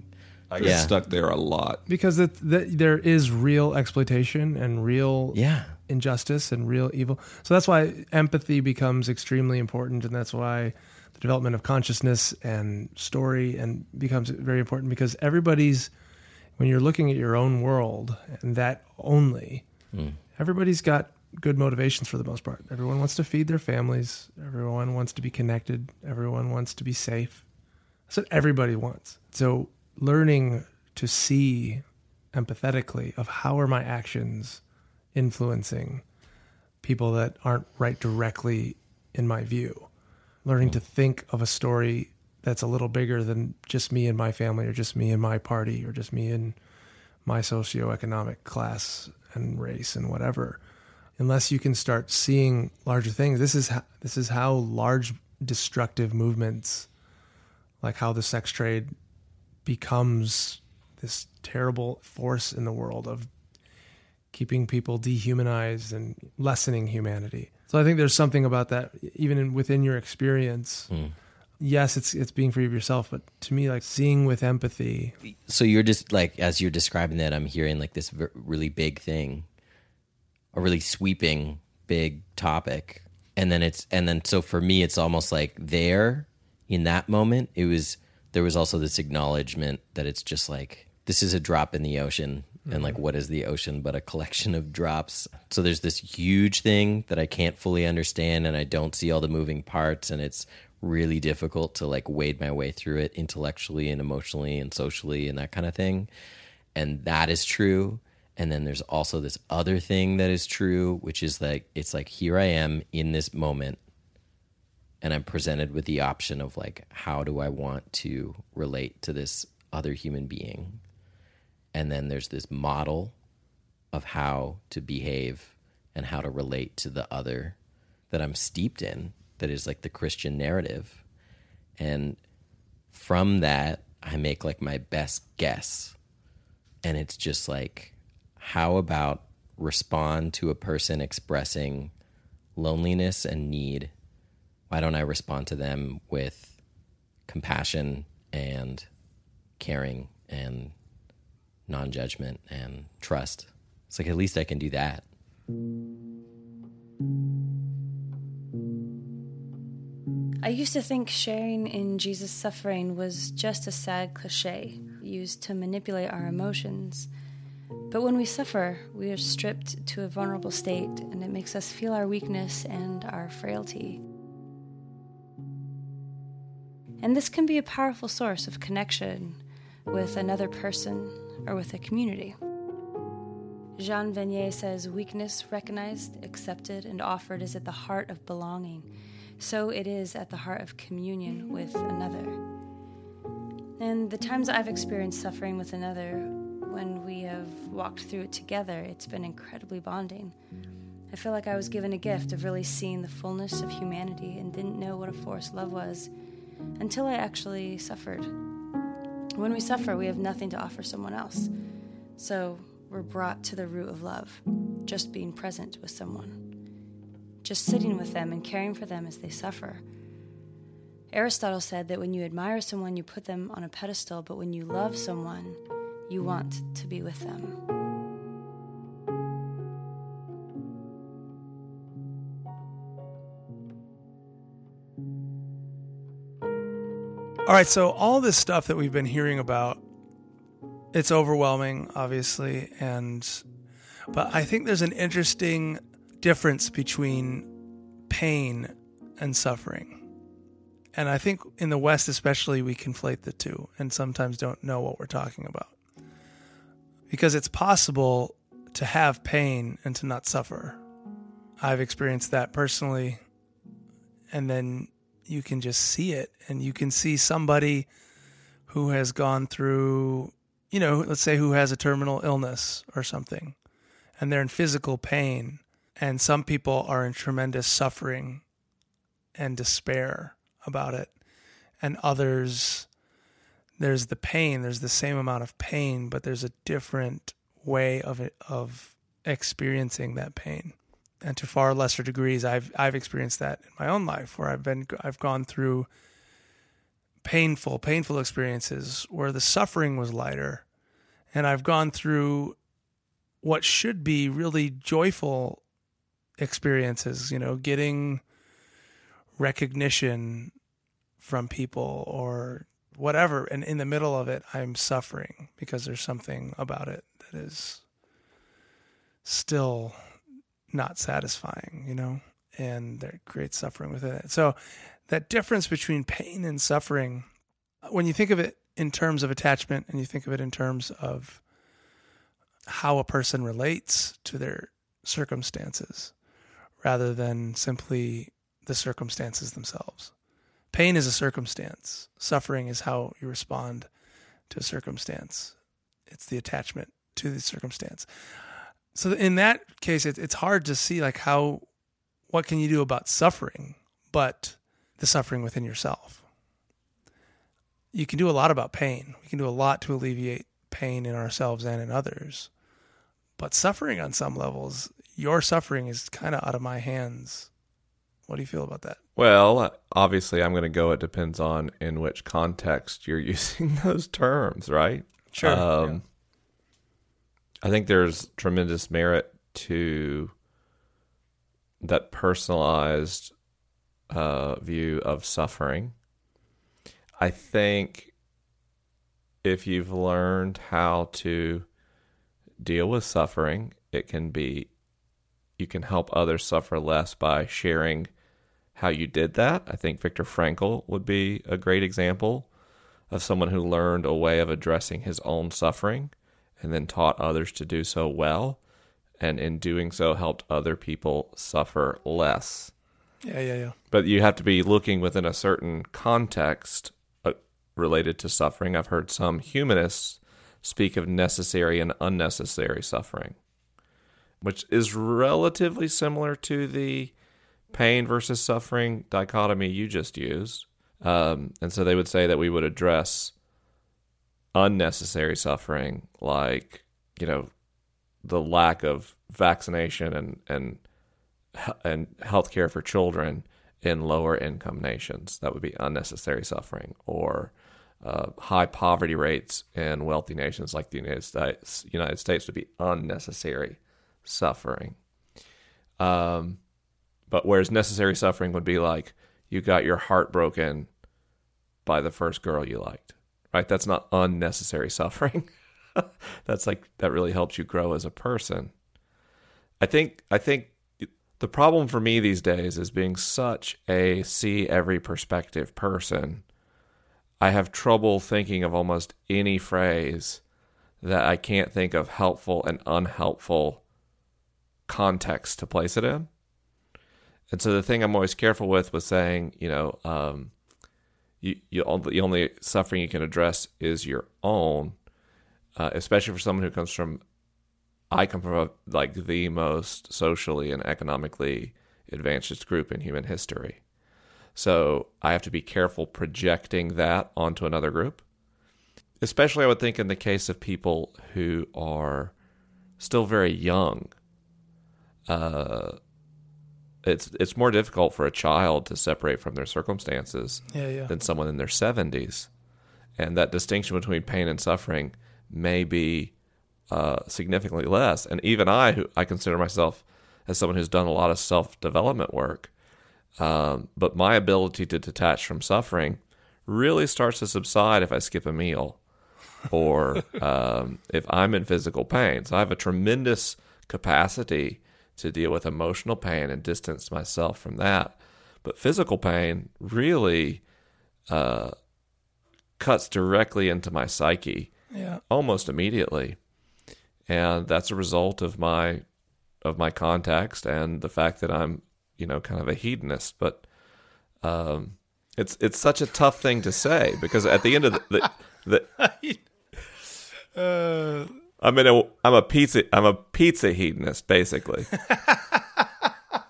I get Yeah. stuck there a lot. because it, that there is real exploitation and real yeah injustice and real evil. So that's why empathy becomes extremely important, and that's why the development of consciousness and story and becomes very important because everybody's when you're looking at your own world and that only, everybody's got good motivations for the most part. Everyone wants to feed their families. Everyone wants to be connected. Everyone wants to be safe. That's what everybody wants. So learning to see empathetically of how are my actions influencing people that aren't right directly in my view. Learning to think of a story that's a little bigger than just me and my family or just me and my party or just me and my socioeconomic class and race and whatever. Unless you can start seeing larger things. This is how, this is how large destructive movements like how the sex trade becomes this terrible force in the world of keeping people dehumanized and lessening humanity. So I think there's something about that, even in, within your experience. Hmm. Yes, it's it's being free of yourself, but to me, like seeing with empathy, so you're just like as you're describing that i'm hearing like this ver- really big thing a really sweeping big topic. And then it's and then so for me it's almost like there in that moment it was there was also this acknowledgement that it's just like this is a drop in the ocean and like mm-hmm. what is the ocean but a collection of drops? So there's this huge thing that i can't fully understand and i don't see all the moving parts and it's really difficult to like wade my way through it intellectually and emotionally and socially and that kind of thing. And that is true. And then there's also this other thing that is true which is like it's like here i am in this moment and i'm presented with the option of like how do i want to relate to this other human being? And then there's this model of how to behave and how to relate to the other that i'm steeped in that is like the christian narrative. And from that i make like my best guess. And it's just like how about respond to a person expressing loneliness and need? Why don't i respond to them with compassion and caring and non-judgment and trust? It's like at least i can do that I used to think sharing in Jesus' suffering was just a sad cliche used to manipulate our emotions. But when we suffer, we are stripped to a vulnerable state, and it makes us feel our weakness and our frailty. And this can be a powerful source of connection with another person or with a community. Jean Vanier says weakness recognized, accepted, and offered is at the heart of belonging. So it is at the heart of communion with another. And the times I've experienced suffering with another, when we have walked through it together, it's been incredibly bonding. I feel like I was given a gift of really seeing the fullness of humanity and didn't know what a force love was until I actually suffered. When we suffer, we have nothing to offer someone else. So we're brought to the root of love, just being present with someone, just sitting with them and caring for them as they suffer. Aristotle said that when you admire someone, you put them on a pedestal, but when you love someone, you want to be with them. All right, so all this stuff that we've been hearing about, it's overwhelming, obviously, and but I think there's an interesting difference between pain and suffering. And I think in the West, especially, we conflate the two and sometimes don't know what we're talking about. Because it's possible to have pain and to not suffer. I've experienced that personally. And then you can just see it and you can see somebody who has gone through, you know, let's say who has a terminal illness or something and they're in physical pain. And some people are in tremendous suffering and despair about it. And others, there's the pain, there's the same amount of pain, but there's a different way of of experiencing that pain and to far lesser degrees I've I've experienced that in my own life where I've been I've gone through painful painful experiences where the suffering was lighter and I've gone through what should be really joyful experiences you know getting recognition from people or whatever and in the middle of it I'm suffering because there's something about it that is still not satisfying, you know, and there creates suffering within it. So that difference between pain and suffering, when you think of it in terms of attachment and you think of it in terms of how a person relates to their circumstances rather than simply the circumstances themselves. Pain is a circumstance. Suffering is how you respond to a circumstance. It's the attachment to the circumstance so in that case it, it's hard to see like how what can you do about suffering but the suffering within yourself you can do a lot about pain we can do a lot to alleviate pain in ourselves and in others but suffering on some levels your suffering is kind of out of my hands. What do you feel about that? Well obviously i'm going to go it depends on in which context you're using those terms right? Sure um, yeah. I think there's tremendous merit to that personalized uh, view of suffering. I think if you've learned how to deal with suffering, it can be you can help others suffer less by sharing how you did that. I think Viktor Frankl would be a great example of someone who learned a way of addressing his own suffering and then taught others to do so well, and in doing so helped other people suffer less. Yeah, yeah, yeah. But you have to be looking within a certain context uh, related to suffering. I've heard some humanists speak of necessary and unnecessary suffering, which is relatively similar to the pain versus suffering dichotomy you just used. Um, and so they would say that we would address unnecessary suffering, like you know the lack of vaccination and and and healthcare for children in lower income nations. That would be unnecessary suffering, or uh, high poverty rates in wealthy nations like the United States. United States would be unnecessary suffering. Um, but whereas necessary suffering would be like you got your heart broken by the first girl you liked right? That's not unnecessary suffering. That's like that really helps you grow as a person. I think I think the problem for me these days is being such a see every perspective person. I have trouble thinking of almost any phrase that I can't think of helpful and unhelpful context to place it in. And so the thing I'm always careful with was saying, you know, um, you, you the only suffering you can address is your own, uh, especially for someone who comes from I come from a, like the most socially and economically advantaged group in human history. So I have to be careful projecting that onto another group. Especially, I would think, in the case of people who are still very young. Uh, it's it's more difficult for a child to separate from their circumstances Yeah, yeah. than someone in their 70s. And that distinction between pain and suffering may be uh, significantly less. And even I, who I consider myself as someone who's done a lot of self development work, um, but my ability to detach from suffering really starts to subside if I skip a meal or um, if I'm in physical pain. So I have a tremendous capacity to deal with emotional pain and distance myself from that. But physical pain really uh, cuts directly into my psyche Yeah. almost immediately, and that's a result of my of my context and the fact that I'm you know kind of a hedonist. But um, it's it's such a tough thing to say because at the end of the, the, the Uh, I mean, a, I'm a pizza. I'm a pizza hedonist, basically.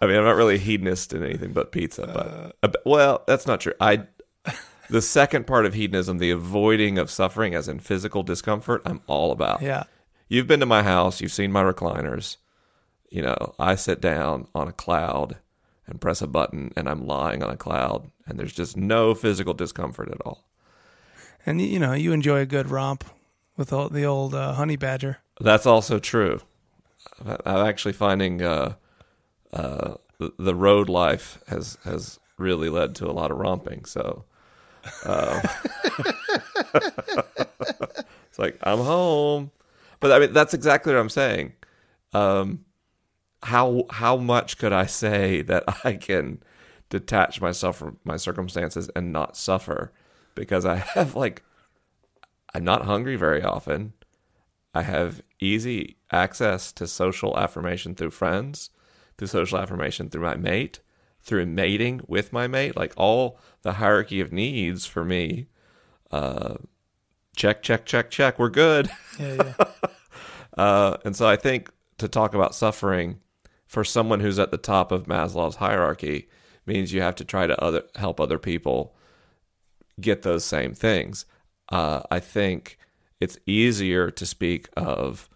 I mean, I'm not really a hedonist in anything but pizza. But uh, well, that's not true. I the second part of hedonism, the avoiding of suffering, as in physical discomfort, I'm all about. yeah. You've been to my house. You've seen my recliners. You know, I sit down on a cloud and press a button, and I'm lying on a cloud, and there's just no physical discomfort at all. And you know, you enjoy a good romp with all, the old uh, honey badger. That's also true. I'm actually finding uh, uh, the, road life has has really led to a lot of romping. So uh, it's like I'm home, but I mean that's exactly what I'm saying. Um, how how much could I say that I can detach myself from my circumstances and not suffer because I have like I'm not hungry very often. I have easy access to social affirmation through friends, through social affirmation through my mate, through mating with my mate, like all the hierarchy of needs for me. Uh, check, check, check, check. We're good. Yeah, yeah. Uh, and so I think to talk about suffering for someone who's at the top of Maslow's hierarchy means you have to try to other help other people get those same things. Uh, I think it's easier to speak of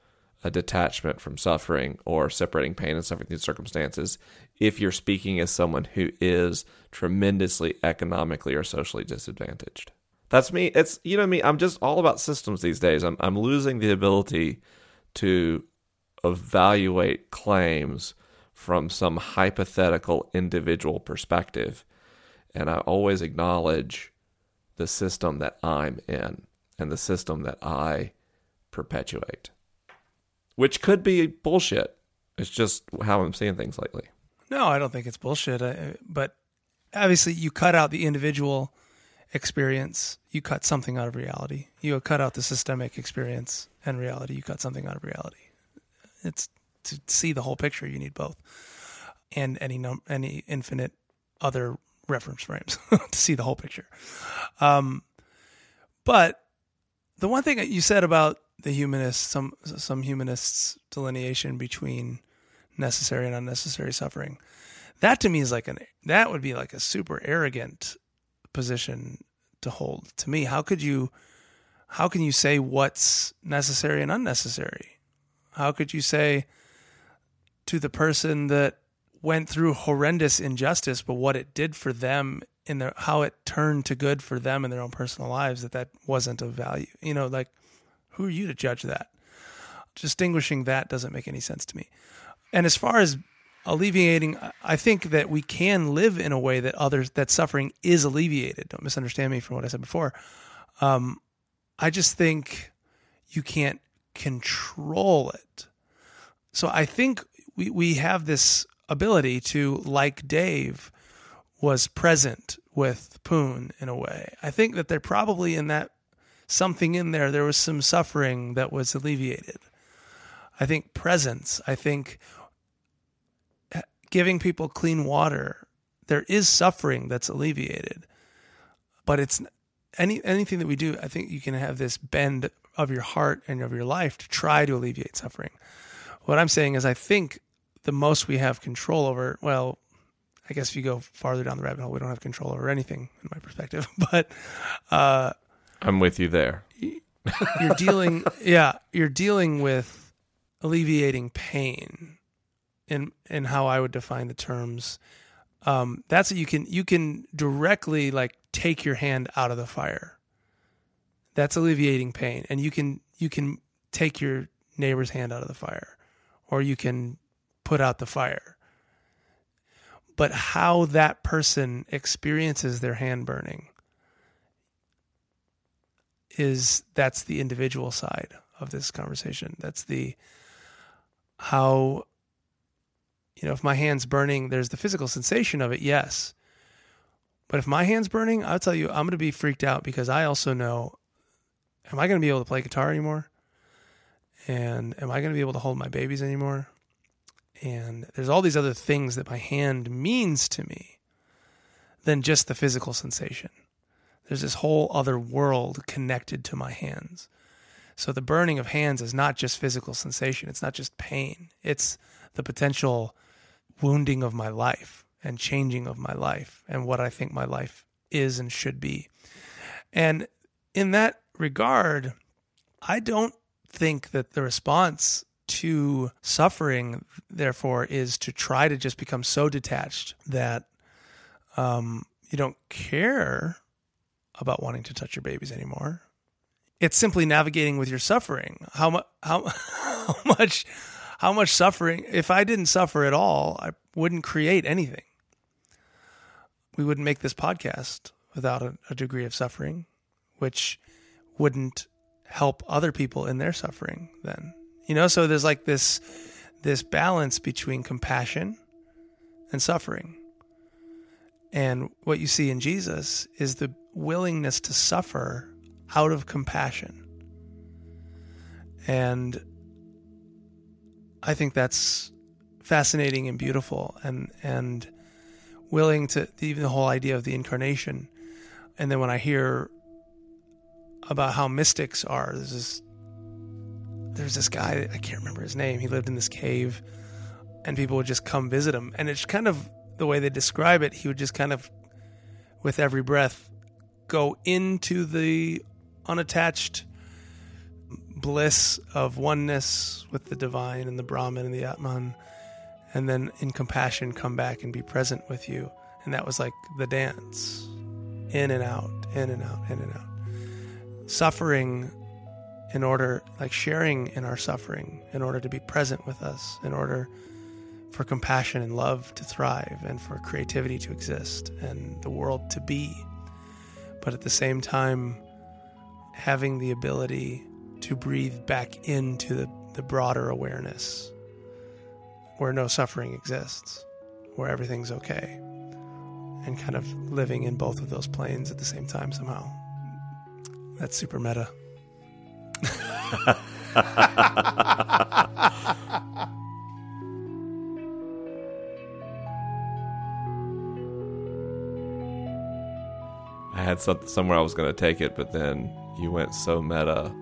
a detachment from suffering or separating pain and suffering through circumstances if you're speaking as someone who is tremendously economically or socially disadvantaged. That's me. It's you know me. I'm just all about systems these days. I'm I'm losing the ability to evaluate claims from some hypothetical individual perspective, and I always acknowledge the system that I'm in and the system that I perpetuate, which could be bullshit. It's just how I'm seeing things lately. No, I don't think it's bullshit. I, but obviously, you cut out the individual experience, you cut something out of reality. You cut out the systemic experience and reality, you cut something out of reality. It's to see the whole picture, you need both, and any num- any infinite other reference frames to see the whole picture. Um, but the one thing that you said about the humanists, some some humanists' delineation between necessary and unnecessary suffering, that to me is like an that would be like a super arrogant position to hold. To me, how could you how can you say what's necessary and unnecessary? How could you say to the person that went through horrendous injustice, but what it did for them in their how it turned to good for them in their own personal lives that that wasn't of value? You know, like who are you to judge that? Distinguishing that doesn't make any sense to me. And as far as alleviating, I think that we can live in a way that others that suffering is alleviated. Don't misunderstand me from what I said before. Um, I just think you can't control it. So I think we, we have this ability to, like Dave was present with Poon in a way. I think that there probably in that something in there, there was some suffering that was alleviated. I think presence, I think uh, giving people clean water, there is suffering that's alleviated. But it's any anything that we do, I think you can have this bend of your heart and of your life to try to alleviate suffering. What I'm saying is, I think the most we have control over, well, I guess if you go farther down the rabbit hole, we don't have control over anything in my perspective. But uh, I'm with you there. you're dealing, yeah, you're dealing with alleviating pain, in in how I would define the terms. Um, that's what you can you can directly like take your hand out of the fire. That's alleviating pain, and you can you can take your neighbor's hand out of the fire, or you can put out the fire. But how that person experiences their hand burning is that's the individual side of this conversation. That's the how you know, if my hand's burning, there's the physical sensation of it, yes. But if my hand's burning, I'll tell you, I'm going to be freaked out because I also know am I going to be able to play guitar anymore? And am I going to be able to hold my babies anymore? And there's all these other things that my hand means to me than just the physical sensation. There's this whole other world connected to my hands. So the burning of hands is not just physical sensation, it's not just pain. It's the potential wounding of my life and changing of my life and what I think my life is and should be. And in that regard, I don't think that the response to suffering, therefore, is to try to just become so detached that um, you don't care about wanting to touch your babies anymore. It's simply navigating with your suffering. How much? How, how much? How much suffering? If I didn't suffer at all, I wouldn't create anything. We wouldn't make this podcast without a, a degree of suffering, which wouldn't help other people in their suffering. Then you know, so there's like this this balance between compassion and suffering. And what you see in Jesus is the willingness to suffer out of compassion. And I think that's fascinating and beautiful and and willing to even the whole idea of the incarnation. And then when I hear about how mystics are, there's this there's this guy, I can't remember his name. He lived in this cave and people would just come visit him. And it's kind of the way they describe it, he would just kind of with every breath go into the unattached bliss of oneness with the divine and the Brahman and the Atman, and then in compassion come back and be present with you. And that was like the dance in and out, in and out, in and out. Suffering in order, like sharing in our suffering, in order to be present with us, in order for compassion and love to thrive, and for creativity to exist, and the world to be. But at the same time, having the ability to breathe back into the, the broader awareness where no suffering exists, where everything's okay, and kind of living in both of those planes at the same time somehow. That's super meta. I had something somewhere I was going to take it, but then you went so meta.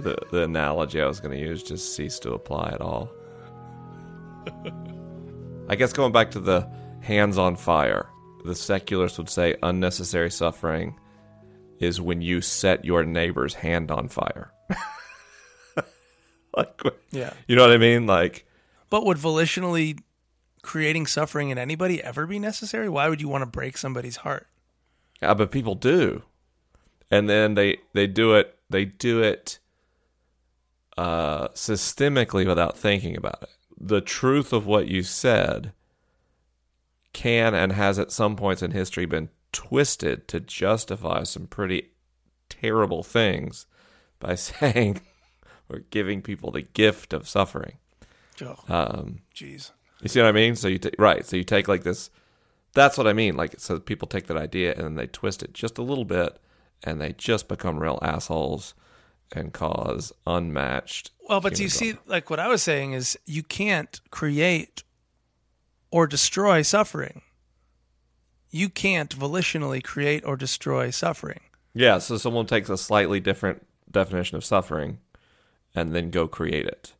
the the analogy I was going to use just ceased to apply at all. I guess going back to the hands on fire, the secularists would say unnecessary suffering is when you set your neighbor's hand on fire. like, Yeah. you know what I mean? Like, But would volitionally creating suffering in anybody ever be necessary? Why would you want to break somebody's heart? Yeah, but people do, and then they they do it. They do it uh, systemically without thinking about it. The truth of what you said can and has at some points in history been twisted to justify some pretty terrible things by saying or giving people the gift of suffering. Oh, Um, jeez. you see what I mean? So you ta- right. So you take like this. That's what I mean. Like so, people take that idea and then they twist it just a little bit, and they just become real assholes and cause unmatched. Well, but do you human see, like what I was saying is you can't create or destroy suffering. You can't volitionally create or destroy suffering. Yeah. So someone takes a slightly different definition of suffering, and then go create it.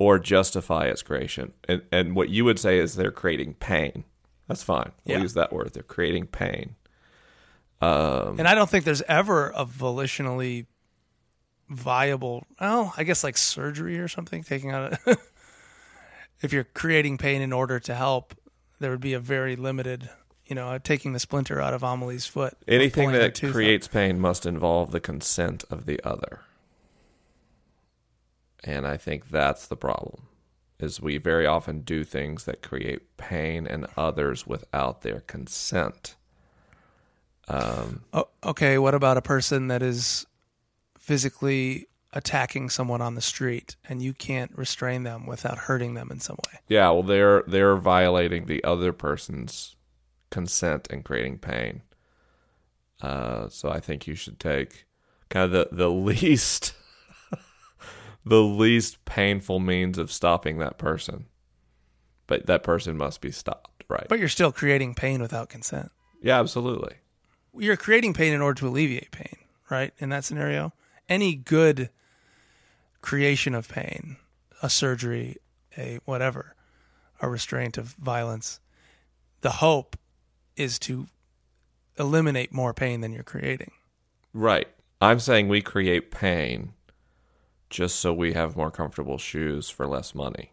or justify its creation. And, and what you would say is they're creating pain. That's fine. We'll Yeah. use that word. They're creating pain. Um, And I don't think there's ever a volitionally viable. Well, I guess like surgery or something, taking out a. if you're creating pain in order to help, there would be a very limited, you know, taking the splinter out of Amelie's foot. anything that tooth out. creates pain must involve the consent of the other. And I think that's the problem. Is we very often do things that create pain in others without their consent. Um, Oh, okay, what about a person that is physically attacking someone on the street and you can't restrain them without hurting them in some way? Yeah, well, they're they're violating the other person's consent and creating pain. Uh, so I think you should take kind of the the least the least painful means of stopping that person. But that person must be stopped, right? But you're still creating pain without consent. yeah, absolutely. You're creating pain in order to alleviate pain, right? In that scenario, any good creation of pain, a surgery, a whatever, a restraint of violence, the hope is to eliminate more pain than you're creating. Right. I'm saying we create pain just so we have more comfortable shoes for less money.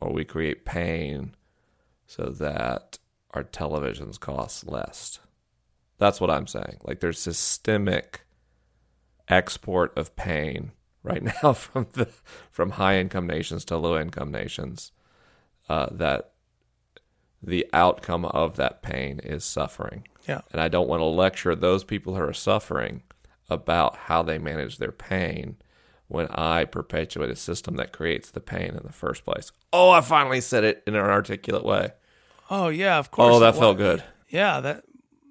Or we create pain so that our televisions cost less. That's what I'm saying. Like there's systemic export of pain right now from the from high income nations to low income nations uh, that the outcome of that pain is suffering. Yeah. And I don't want to lecture those people who are suffering about how they manage their pain when I perpetuate a system that creates the pain in the first place. Oh, I finally said it in an articulate way. Oh yeah, of course. Oh, that Why- felt good. Yeah, that.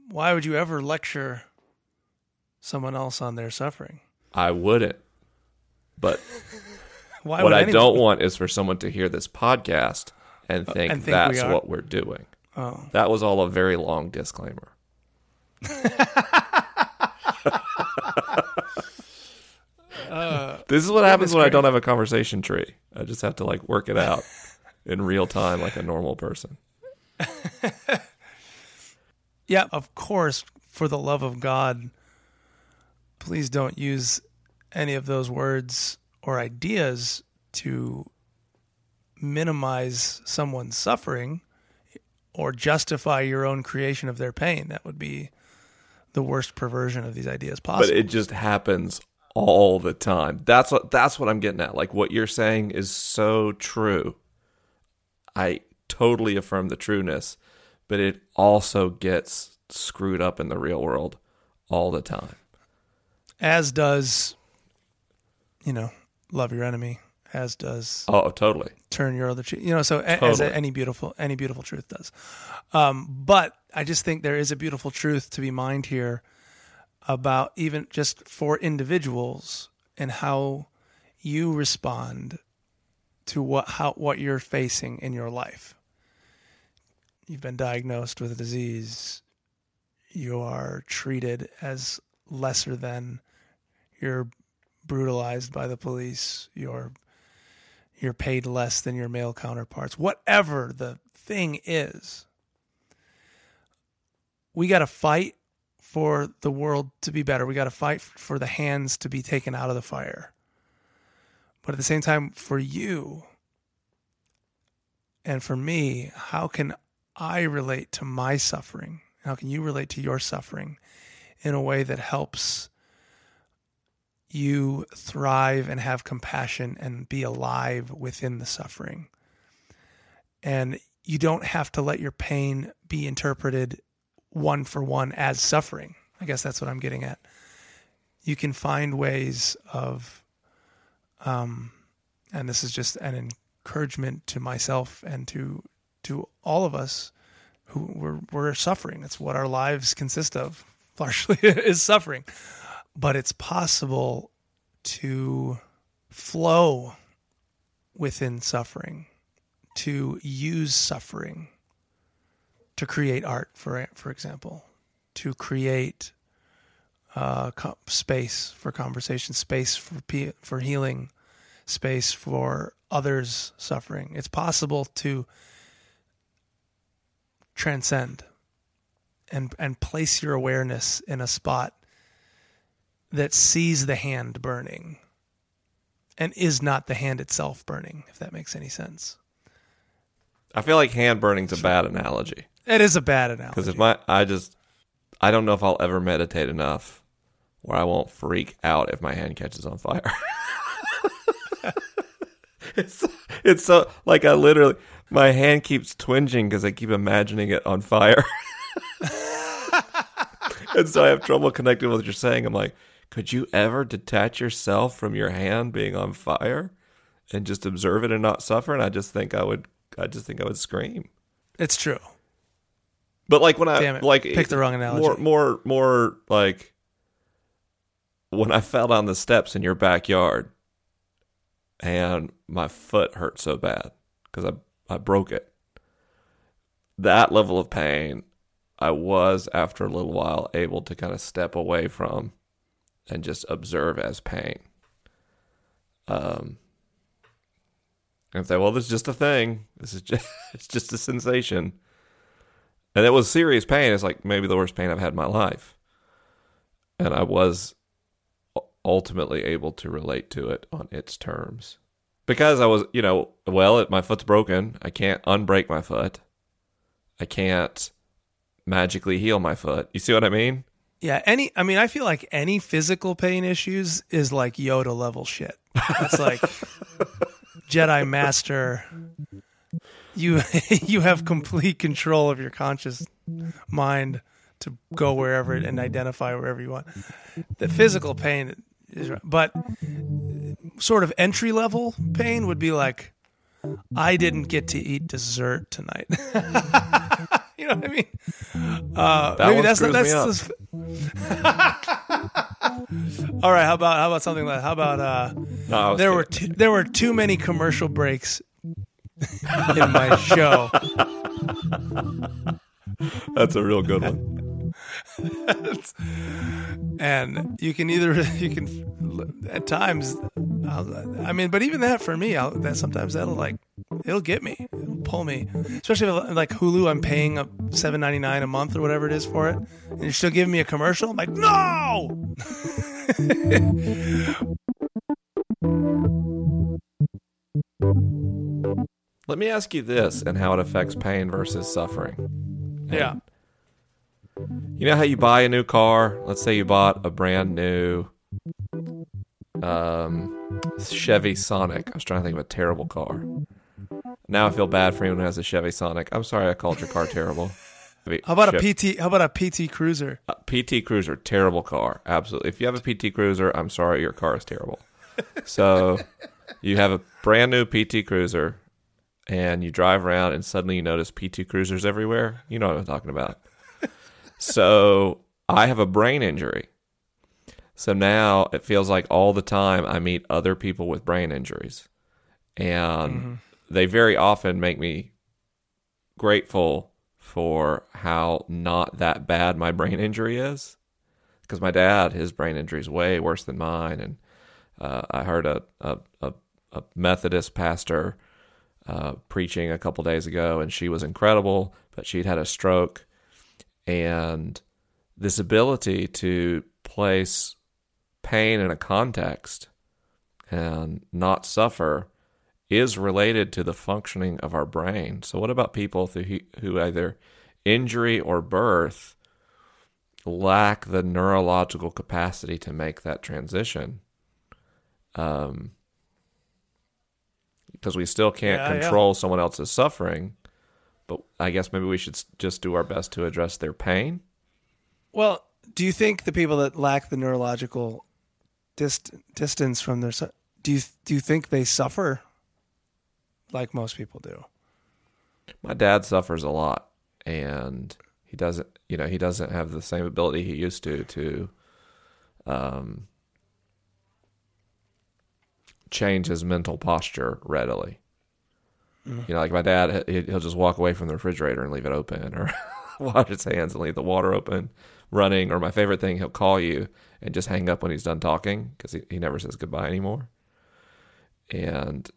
Why would you ever lecture someone else on their suffering? I wouldn't. But Why what would I anyone- don't want is for someone to hear this podcast and uh, think, and think that's are. what we're doing. Oh, That was all a very long disclaimer. Uh, this is what happens when I don't have a conversation tree. I just have to like work it out in real time like a normal person. yeah. Of course, for the love of God, please don't use any of those words or ideas to minimize someone's suffering or justify your own creation of their pain. That would be the worst perversion of these ideas possible. But it just happens all the time. That's what that's what I'm getting at. Like what you're saying is so true. I totally affirm the trueness, but it also gets screwed up in the real world all the time. as does, you know, love your enemy. As does Oh, totally. turn your other cheek. You know, so a- as any beautiful any beautiful truth does. Um, but I just think there is a beautiful truth to be mined here about even just for individuals and how you respond to what how what you're facing in your life. You've been diagnosed with a disease. You are treated as lesser than. You're brutalized by the police. You're you're paid less than your male counterparts. Whatever the thing is, we got to fight for the world to be better. We got to fight for the hands to be taken out of the fire. But at the same time, for you and for me, how can I relate to my suffering? How can you relate to your suffering in a way that helps you thrive and have compassion and be alive within the suffering? And you don't have to let your pain be interpreted one for one as suffering. I guess that's what I'm getting at. You can find ways of, um, and this is just an encouragement to myself and to to all of us who we're we're suffering. That's what our lives consist of. Largely is suffering, but it's possible to flow within suffering, to use suffering to create art, for for example, to create uh, co- space for conversation, space for pe- for healing, space for others' suffering. It's possible to transcend and and place your awareness in a spot that sees the hand burning and is not the hand itself burning, if that makes any sense. I feel like hand burning's a bad analogy It is a bad analogy. because if my I just I don't know if I'll ever meditate enough where I won't freak out if my hand catches on fire. it's it's so like I literally my hand keeps twinging because I keep imagining it on fire. and so I have trouble connecting with what you're saying. I'm like, could you ever detach yourself from your hand being on fire and just observe it and not suffer? And I just think I would I just think I would scream. it's true. But like when I Damn it. like Picked the wrong analogy. More more more like when I fell down the steps in your backyard and my foot hurt so bad because I I broke it. That level of pain I was after a little while able to kind of step away from and just observe as pain. Um and say, well, this is just a thing. This is just it's just a sensation. And it was serious pain. It's like maybe the worst pain I've had in my life. And I was ultimately able to relate to it on its terms. Because I was, you know, well, it, my foot's broken. I can't unbreak my foot. I can't magically heal my foot. You see what I mean? Yeah, any I mean I feel like any physical pain issues is like Yoda level shit. It's like Jedi master you you have complete control of your conscious mind to go wherever and identify wherever you want. The physical pain is but sort of entry level pain would be like I didn't get to eat dessert tonight. you know what I mean? Uh, That maybe one that's me up. that's- All right, how about how about something like how about uh No, there were too, there were too many commercial breaks in my show. That's a real good one. and you can either you can at times I'll, i mean but even that for me I'll, that sometimes that'll like it'll get me it'll pull me. Especially if, like hulu i'm paying a 7.99 a month or whatever it is for it and you're still giving me a commercial i'm like no! Let me ask you this and how it affects pain versus suffering. yeah You know how you buy a new car? Let's say you bought a brand new um, Chevy Sonic. I was trying to think of a terrible car. Now I feel bad for anyone who has a Chevy Sonic. I'm sorry I called your car terrible. how about a pt how about a pt cruiser uh, PT Cruiser, terrible car. Absolutely. If you have a PT Cruiser, I'm sorry, your car is terrible. So you have a brand new PT Cruiser and you drive around and suddenly you notice PT Cruisers everywhere. You know what I'm talking about. So I have a brain injury. So now it feels like all the time I meet other people with brain injuries. And they very often make me grateful for how not that bad my brain injury is. Because my dad, his brain injury is way worse than mine. And uh, I heard a, a, a, a Methodist pastor uh, preaching a couple days ago, and she was incredible, but she'd had a stroke. And this ability to place pain in a context and not suffer is related to the functioning of our brain. So, what about people who, who either injury or birth lack the neurological capacity to make that transition? Um, because we still can't Yeah, yeah. control someone else's suffering, but I guess maybe we should just do our best to address their pain. well do you think the people that lack the neurological dist- distance from their do you do you think they suffer like most people do my dad suffers a lot and he doesn't you know he doesn't have the same ability he used to to um change his mental posture readily you know like my dad he- he'll just walk away from the refrigerator and leave it open or wash his hands and leave the water open running or my favorite thing he'll call you and just hang up when he's done talking because he, he never says goodbye anymore And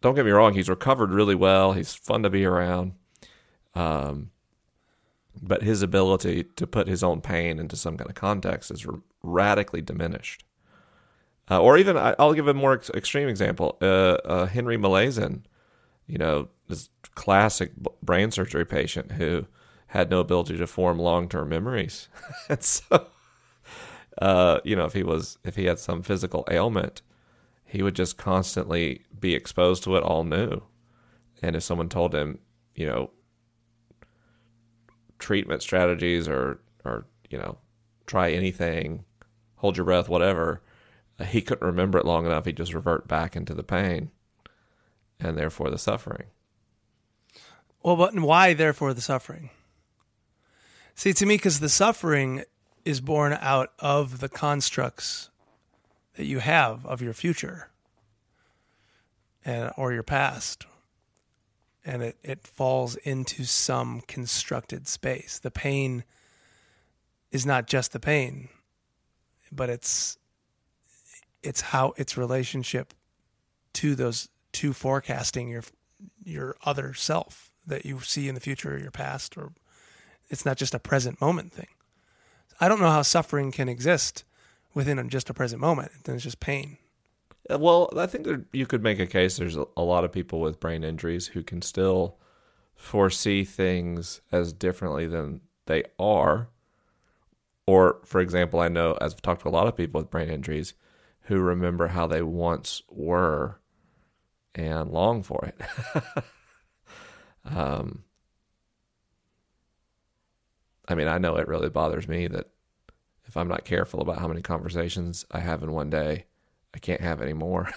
don't get me wrong, he's recovered really well. He's fun to be around. Um, but his ability to put his own pain into some kind of context is r- radically diminished. Uh, or even, I, will give a more ex- extreme example. Uh, uh, Henry Molaison, you know, this classic brain surgery patient who had no ability to form long term memories. and so, uh, you know, if he was, if he had some physical ailment, he would just constantly be exposed to it all new. And if someone told him, you know, treatment strategies or, or, you know, try anything, hold your breath, whatever, uh, he couldn't remember it long enough. He'd just revert back into the pain and therefore the suffering. Well, but why, therefore, the suffering? See, to me, because the suffering is born out of the constructs that you have of your future and or your past and it, it falls into some constructed space the pain is not just the pain but it's it's how its relationship to those to forecasting your your other self that you see in the future or your past or it's not just a present moment thing i don't know how suffering can exist within just a present moment then it's just pain Uh, Well, I think there, you could make a case. There's a lot of people with brain injuries who can still foresee things as differently than they are. Or, for example, I know as I've talked to a lot of people with brain injuries who remember how they once were and long for it. um, I mean, I know it really bothers me that if I'm not careful about how many conversations I have in one day, I can't have any more.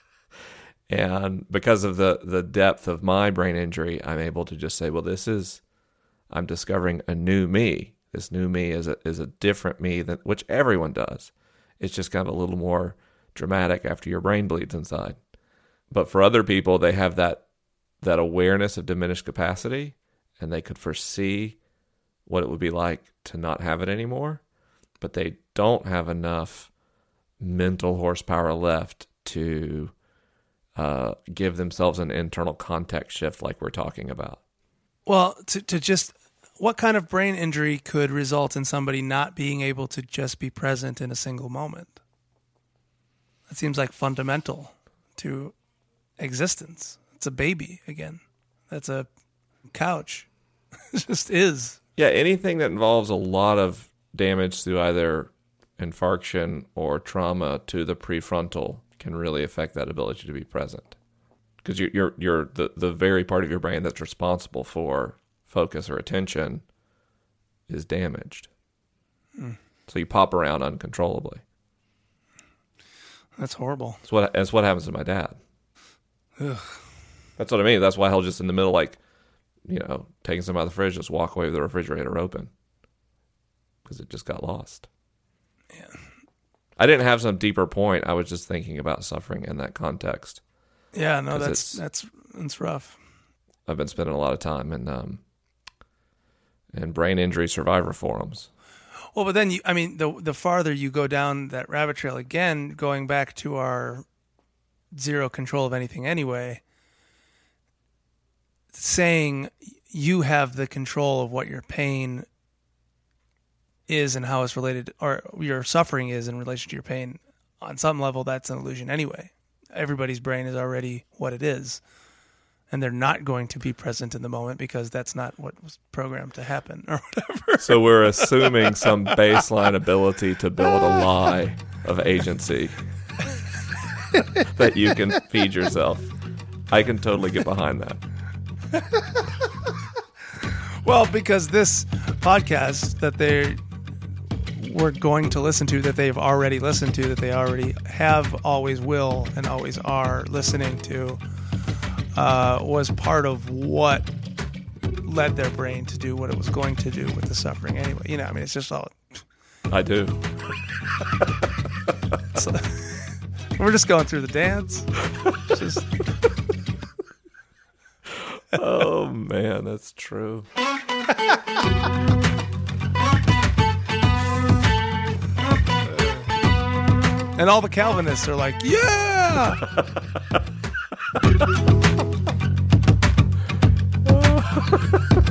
and because of the the depth of my brain injury, I'm able to just say, well, this is I'm discovering a new me. This new me is a is a different me than which everyone does. It's just kind of a little more dramatic after your brain bleeds inside. But for other people, they have that that awareness of diminished capacity and they could foresee what it would be like to not have it anymore, but they don't have enough mental horsepower left to uh, give themselves an internal context shift like we're talking about. Well, to to just what kind of brain injury could result in somebody not being able to just be present in a single moment? That seems like fundamental to existence. It's a baby again. That's a couch. it just is. Yeah, anything that involves a lot of damage through either infarction or trauma to the prefrontal can really affect that ability to be present. Because you're, you're, you're the, the very part of your brain that's responsible for focus or attention is damaged. Hmm. So you pop around uncontrollably. That's horrible. That's what that's what happens to my dad. That's what I mean. That's why he'll just in the middle, like, you know, taking some out of the fridge, just walk away with the refrigerator open because it just got lost. Yeah. I didn't have some deeper point. I was just thinking about suffering in that context. Yeah, no, that's that's that's rough. I've been spending a lot of time in um, in brain injury survivor forums. Well, but then you, I mean, the the farther you go down that rabbit trail again, going back to our zero control of anything anyway, saying you have the control of what your pain is and how it's related, or your suffering is in relation to your pain, on some level, that's an illusion anyway. Everybody's brain is already what it is. And they're not going to be present in the moment because that's not what was programmed to happen or whatever. So we're assuming some baseline ability to build a lie of agency that you can feed yourself. I can totally get behind that. Well, because this podcast that they were going to listen to, that they've already listened to, that they already have, always will, and always are listening to, uh, was part of what led their brain to do what it was going to do with the suffering anyway. You know, I mean, it's just all. I do. We're just going through the dance. Just, Oh man, that's true. and all the Calvinists are like, yeah!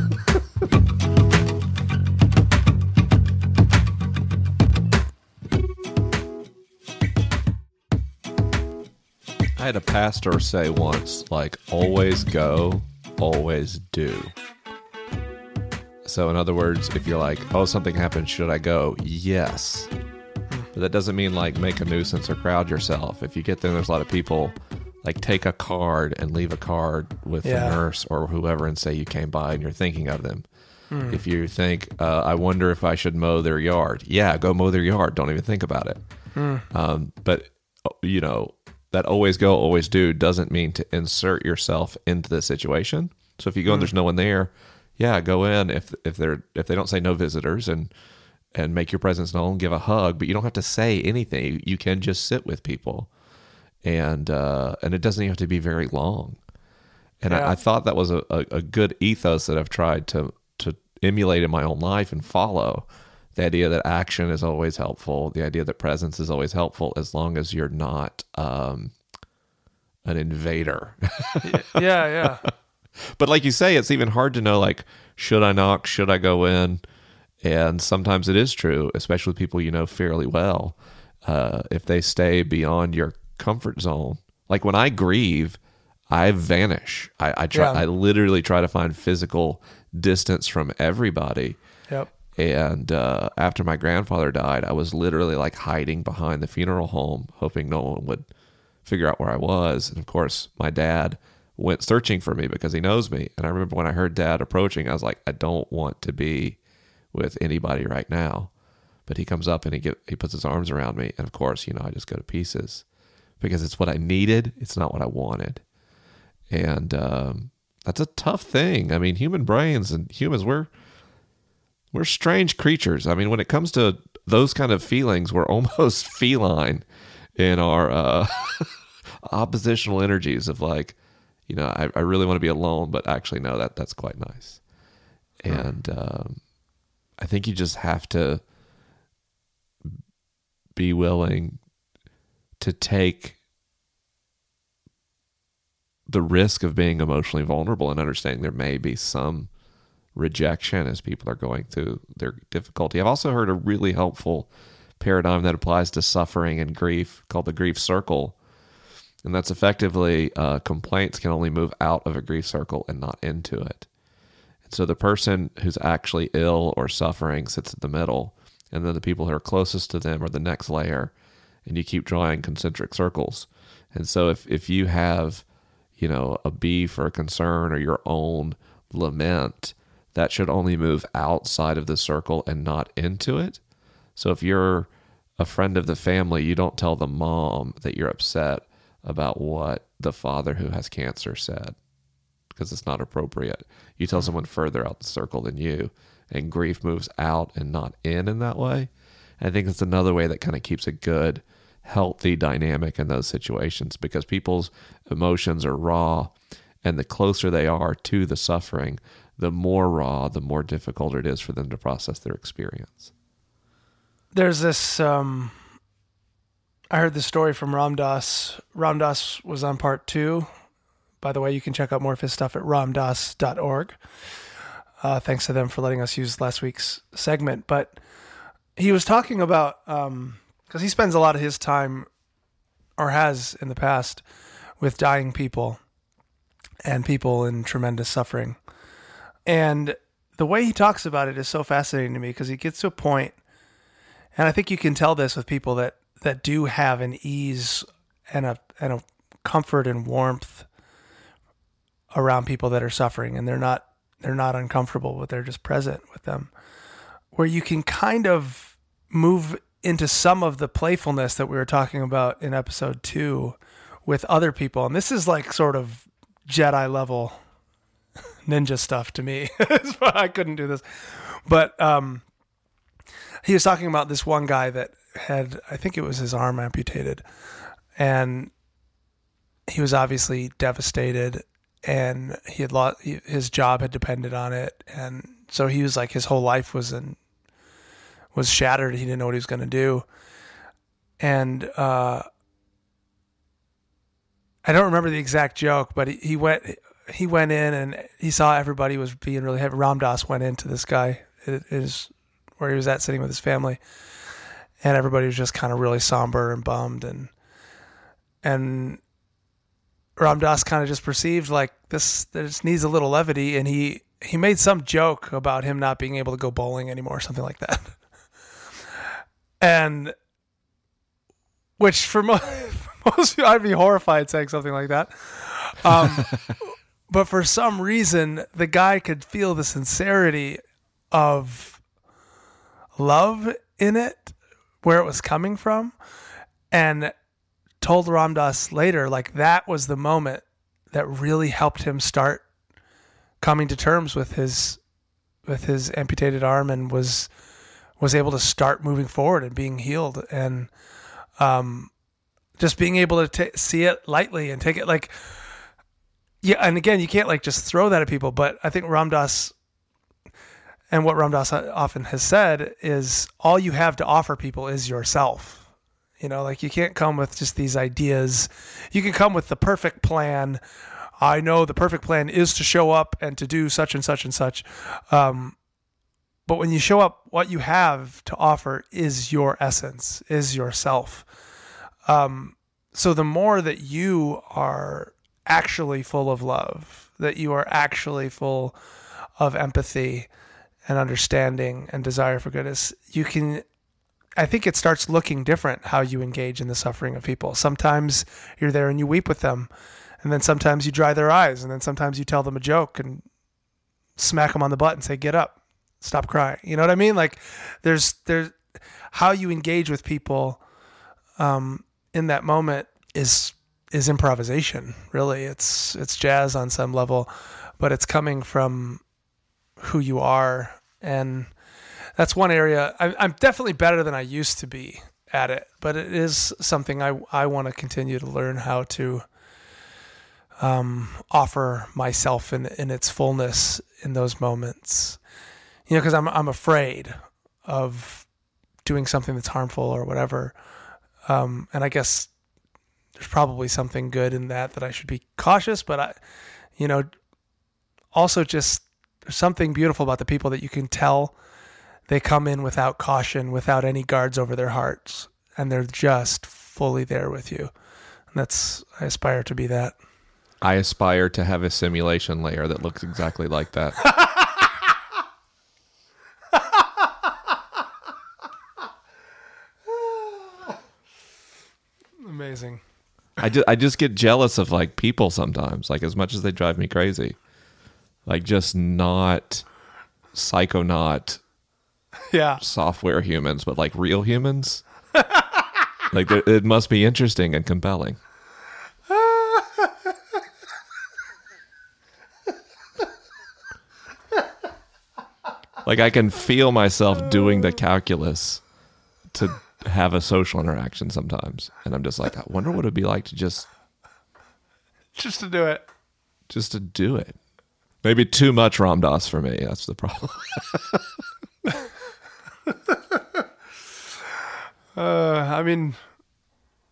had a pastor say once, like, always go, always do. So, in other words, if you're like, oh, something happened, should I go? Yes. But that doesn't mean like make a nuisance or crowd yourself. If you get there there's a lot of people, like take a card and leave a card with Yeah. the nurse or whoever and say you came by and you're thinking of them. If you think, uh, I wonder if I should mow their yard, yeah, go mow their yard. Don't even think about it. Um, but, uh, you know, that always go, always do doesn't mean to insert yourself into the situation. So if you go and there's no one there, yeah, go in if if they're if they don't say no visitors and and make your presence known, give a hug, but you don't have to say anything. You can just sit with people, and uh, and it doesn't even have to be very long. And Yeah. I, I thought that was a, a, a good ethos that I've tried to to emulate in my own life and follow. The idea that action is always helpful, the idea that presence is always helpful, as long as you're not um, an invader. Yeah, yeah. but like you say, it's even hard to know like should I knock, should I go in, and sometimes it is true, especially with people you know fairly well. Uh, if they stay beyond your comfort zone, like when I grieve, I vanish. I, I try. Yeah. I literally try to find physical distance from everybody. Yep. And uh, after my grandfather died, I was literally like hiding behind the funeral home, hoping no one would figure out where I was. And of course, my dad went searching for me because he knows me. And I remember when I heard dad approaching, I was like, I don't want to be with anybody right now. But he comes up and he get he puts his arms around me, and of course, you know, I just go to pieces because it's what I needed. It's not what I wanted, and um, that's a tough thing. I mean, human brains and humans, we're we're strange creatures. I mean, when it comes to those kind of feelings, we're almost feline in our uh, oppositional energies of like, you know, I, I really want to be alone, but actually, no, that that's quite nice. And um, I think you just have to be willing to take the risk of being emotionally vulnerable and understanding there may be some rejection as people are going through their difficulty. I've also heard a really helpful paradigm that applies to suffering and grief called the grief circle. And that's effectively uh, complaints can only move out of a grief circle and not into it. And so the person who's actually ill or suffering sits at the middle, and then the people who are closest to them are the next layer, and you keep drawing concentric circles. And so if, if you have, you know, a beef or a concern or your own lament, that should only move outside of the circle and not into it. So if you're a friend of the family, you don't tell the mom that you're upset about what the father who has cancer said because it's not appropriate. You tell mm-hmm. someone further out the circle than you, and grief moves out and not in in that way. I think it's another way that kind of keeps a good, healthy dynamic in those situations because people's emotions are raw, and the closer they are to the suffering, the more raw, the more difficult it is for them to process their experience. There's this. Um, I heard this story from Ram Dass. Ramdas was on part two. By the way, you can check out more of his stuff at ramdass.org. Uh, thanks to them for letting us use last week's segment. But he was talking about because he spends a lot of his time, or has in the past, with dying people and people in tremendous suffering. And the way he talks about it is so fascinating to me because he gets to a point, and I think you can tell this with people that that do have an ease and a and a comfort and warmth around people that are suffering, and they're not they're not uncomfortable, but they're just present with them. Where you can kind of move into some of the playfulness that we were talking about in episode two with other people, and this is like sort of Jedi level ninja stuff to me. I couldn't do this. But um, he was talking about this one guy that had, I think it was his arm amputated. And he was obviously devastated and he had lost, his job had depended on it. And so he was like, his whole life was in, was shattered. He didn't know what he was going to do. And, uh, I don't remember the exact joke, but he, he went he went in and he saw everybody was being really heavy. Ram Dass went into this guy is where he was at sitting with his family, and everybody was just kind of really somber and bummed and and Ram Dass kind of just perceived like this this needs a little levity, and he he made some joke about him not being able to go bowling anymore, something like that. and which for most, for most I'd be horrified saying something like that. Um, but for some reason, the guy could feel the sincerity of love in it, where it was coming from, and told Ram Dass later, like that was the moment that really helped him start coming to terms with his with his amputated arm and was was able to start moving forward and being healed. And um just being able to t- see it lightly and take it like yeah and again you can't like just throw that at people but i think Ram Dass and what Ram Dass often has said is all you have to offer people is yourself you know like you can't come with just these ideas you can come with the perfect plan I know the perfect plan is to show up and to do such and such and such. Um, but when you show up, what you have to offer is your essence, is yourself. Um, so the more that you are actually full of love, that you are actually full of empathy and understanding and desire for goodness, you can. I think it starts looking different how you engage in the suffering of people. Sometimes you're there and you weep with them and then sometimes you dry their eyes, and then sometimes you tell them a joke and smack them on the butt and say, "Get up, stop crying." You know what I mean? Like, there's there's how you engage with people um, in that moment is is improvisation. Really, it's it's jazz on some level, but it's coming from who you are, and that's one area I, I'm definitely better than I used to be at it. But it is something I I want to continue to learn how to um, offer myself in in its fullness in those moments. You know, because I'm I'm afraid of doing something that's harmful or whatever. Um, and I guess there's probably something good in that that I should be cautious, but I, you know, also just there's something beautiful about the people that you can tell they come in without caution, without any guards over their hearts, and they're just fully there with you. And that's I aspire to be that. I aspire to have a simulation layer that looks exactly like that. Amazing. I just I just get jealous of like people sometimes, like as much as they drive me crazy. Like just not psychonaut Yeah. software humans, but like real humans. like it must be interesting and compelling. like I can feel myself doing the calculus to have a social interaction sometimes, and I'm just like, I wonder what it'd be like to just Just to do it. just to do it. Maybe too much Ram Dass for me. That's the problem. Uh, I mean,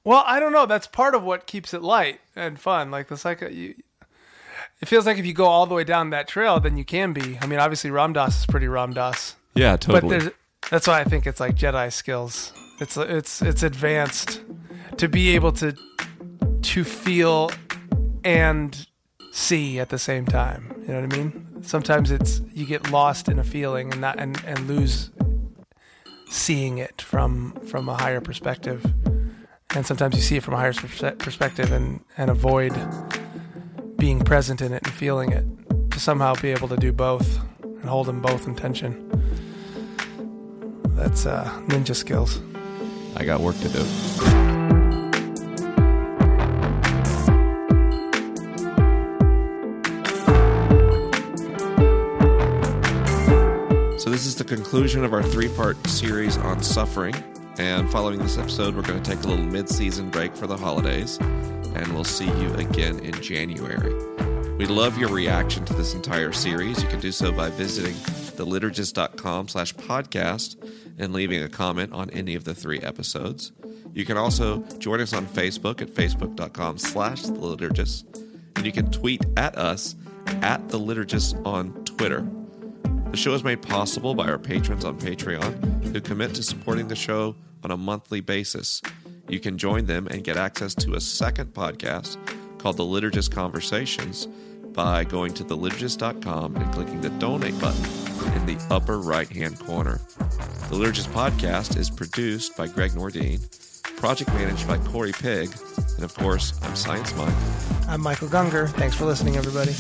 well, I don't know. That's part of what keeps it light and fun. Like the psycho, you, it feels like if you go all the way down that trail, then you can be. I mean, obviously Ram Dass is pretty Ram Dass, yeah, but totally. there's that's why I think it's like Jedi skills. It's it's it's advanced to be able to to feel and see at the same time. You know what I mean? Sometimes it's you get lost in a feeling and not and, and lose seeing it from from a higher perspective. And sometimes you see it from a higher perspective and and avoid being present in it and feeling it to somehow be able to do both and hold them both in tension. That's uh, ninja skills. I got work to do. So, this is the conclusion of our three part series on suffering. And following this episode, we're going to take a little mid season break for the holidays. And we'll see you again in January. We love your reaction to this entire series. You can do so by visiting theliturgists.com slash podcast and leaving a comment on any of the three episodes. You can also join us on Facebook at facebook.com slash the liturgist. And you can tweet at us at the liturgist on Twitter. The show is made possible by our patrons on Patreon who commit to supporting the show on a monthly basis. You can join them and get access to a second podcast called The Liturgist Conversations by going to theliturgists.com and clicking the donate button in the upper right hand corner. The Liturgist podcast is produced by Greg Nordine, project managed by Corey Pig, and of course, I'm Science Mike. I'm Michael Gungor. Thanks for listening, everybody.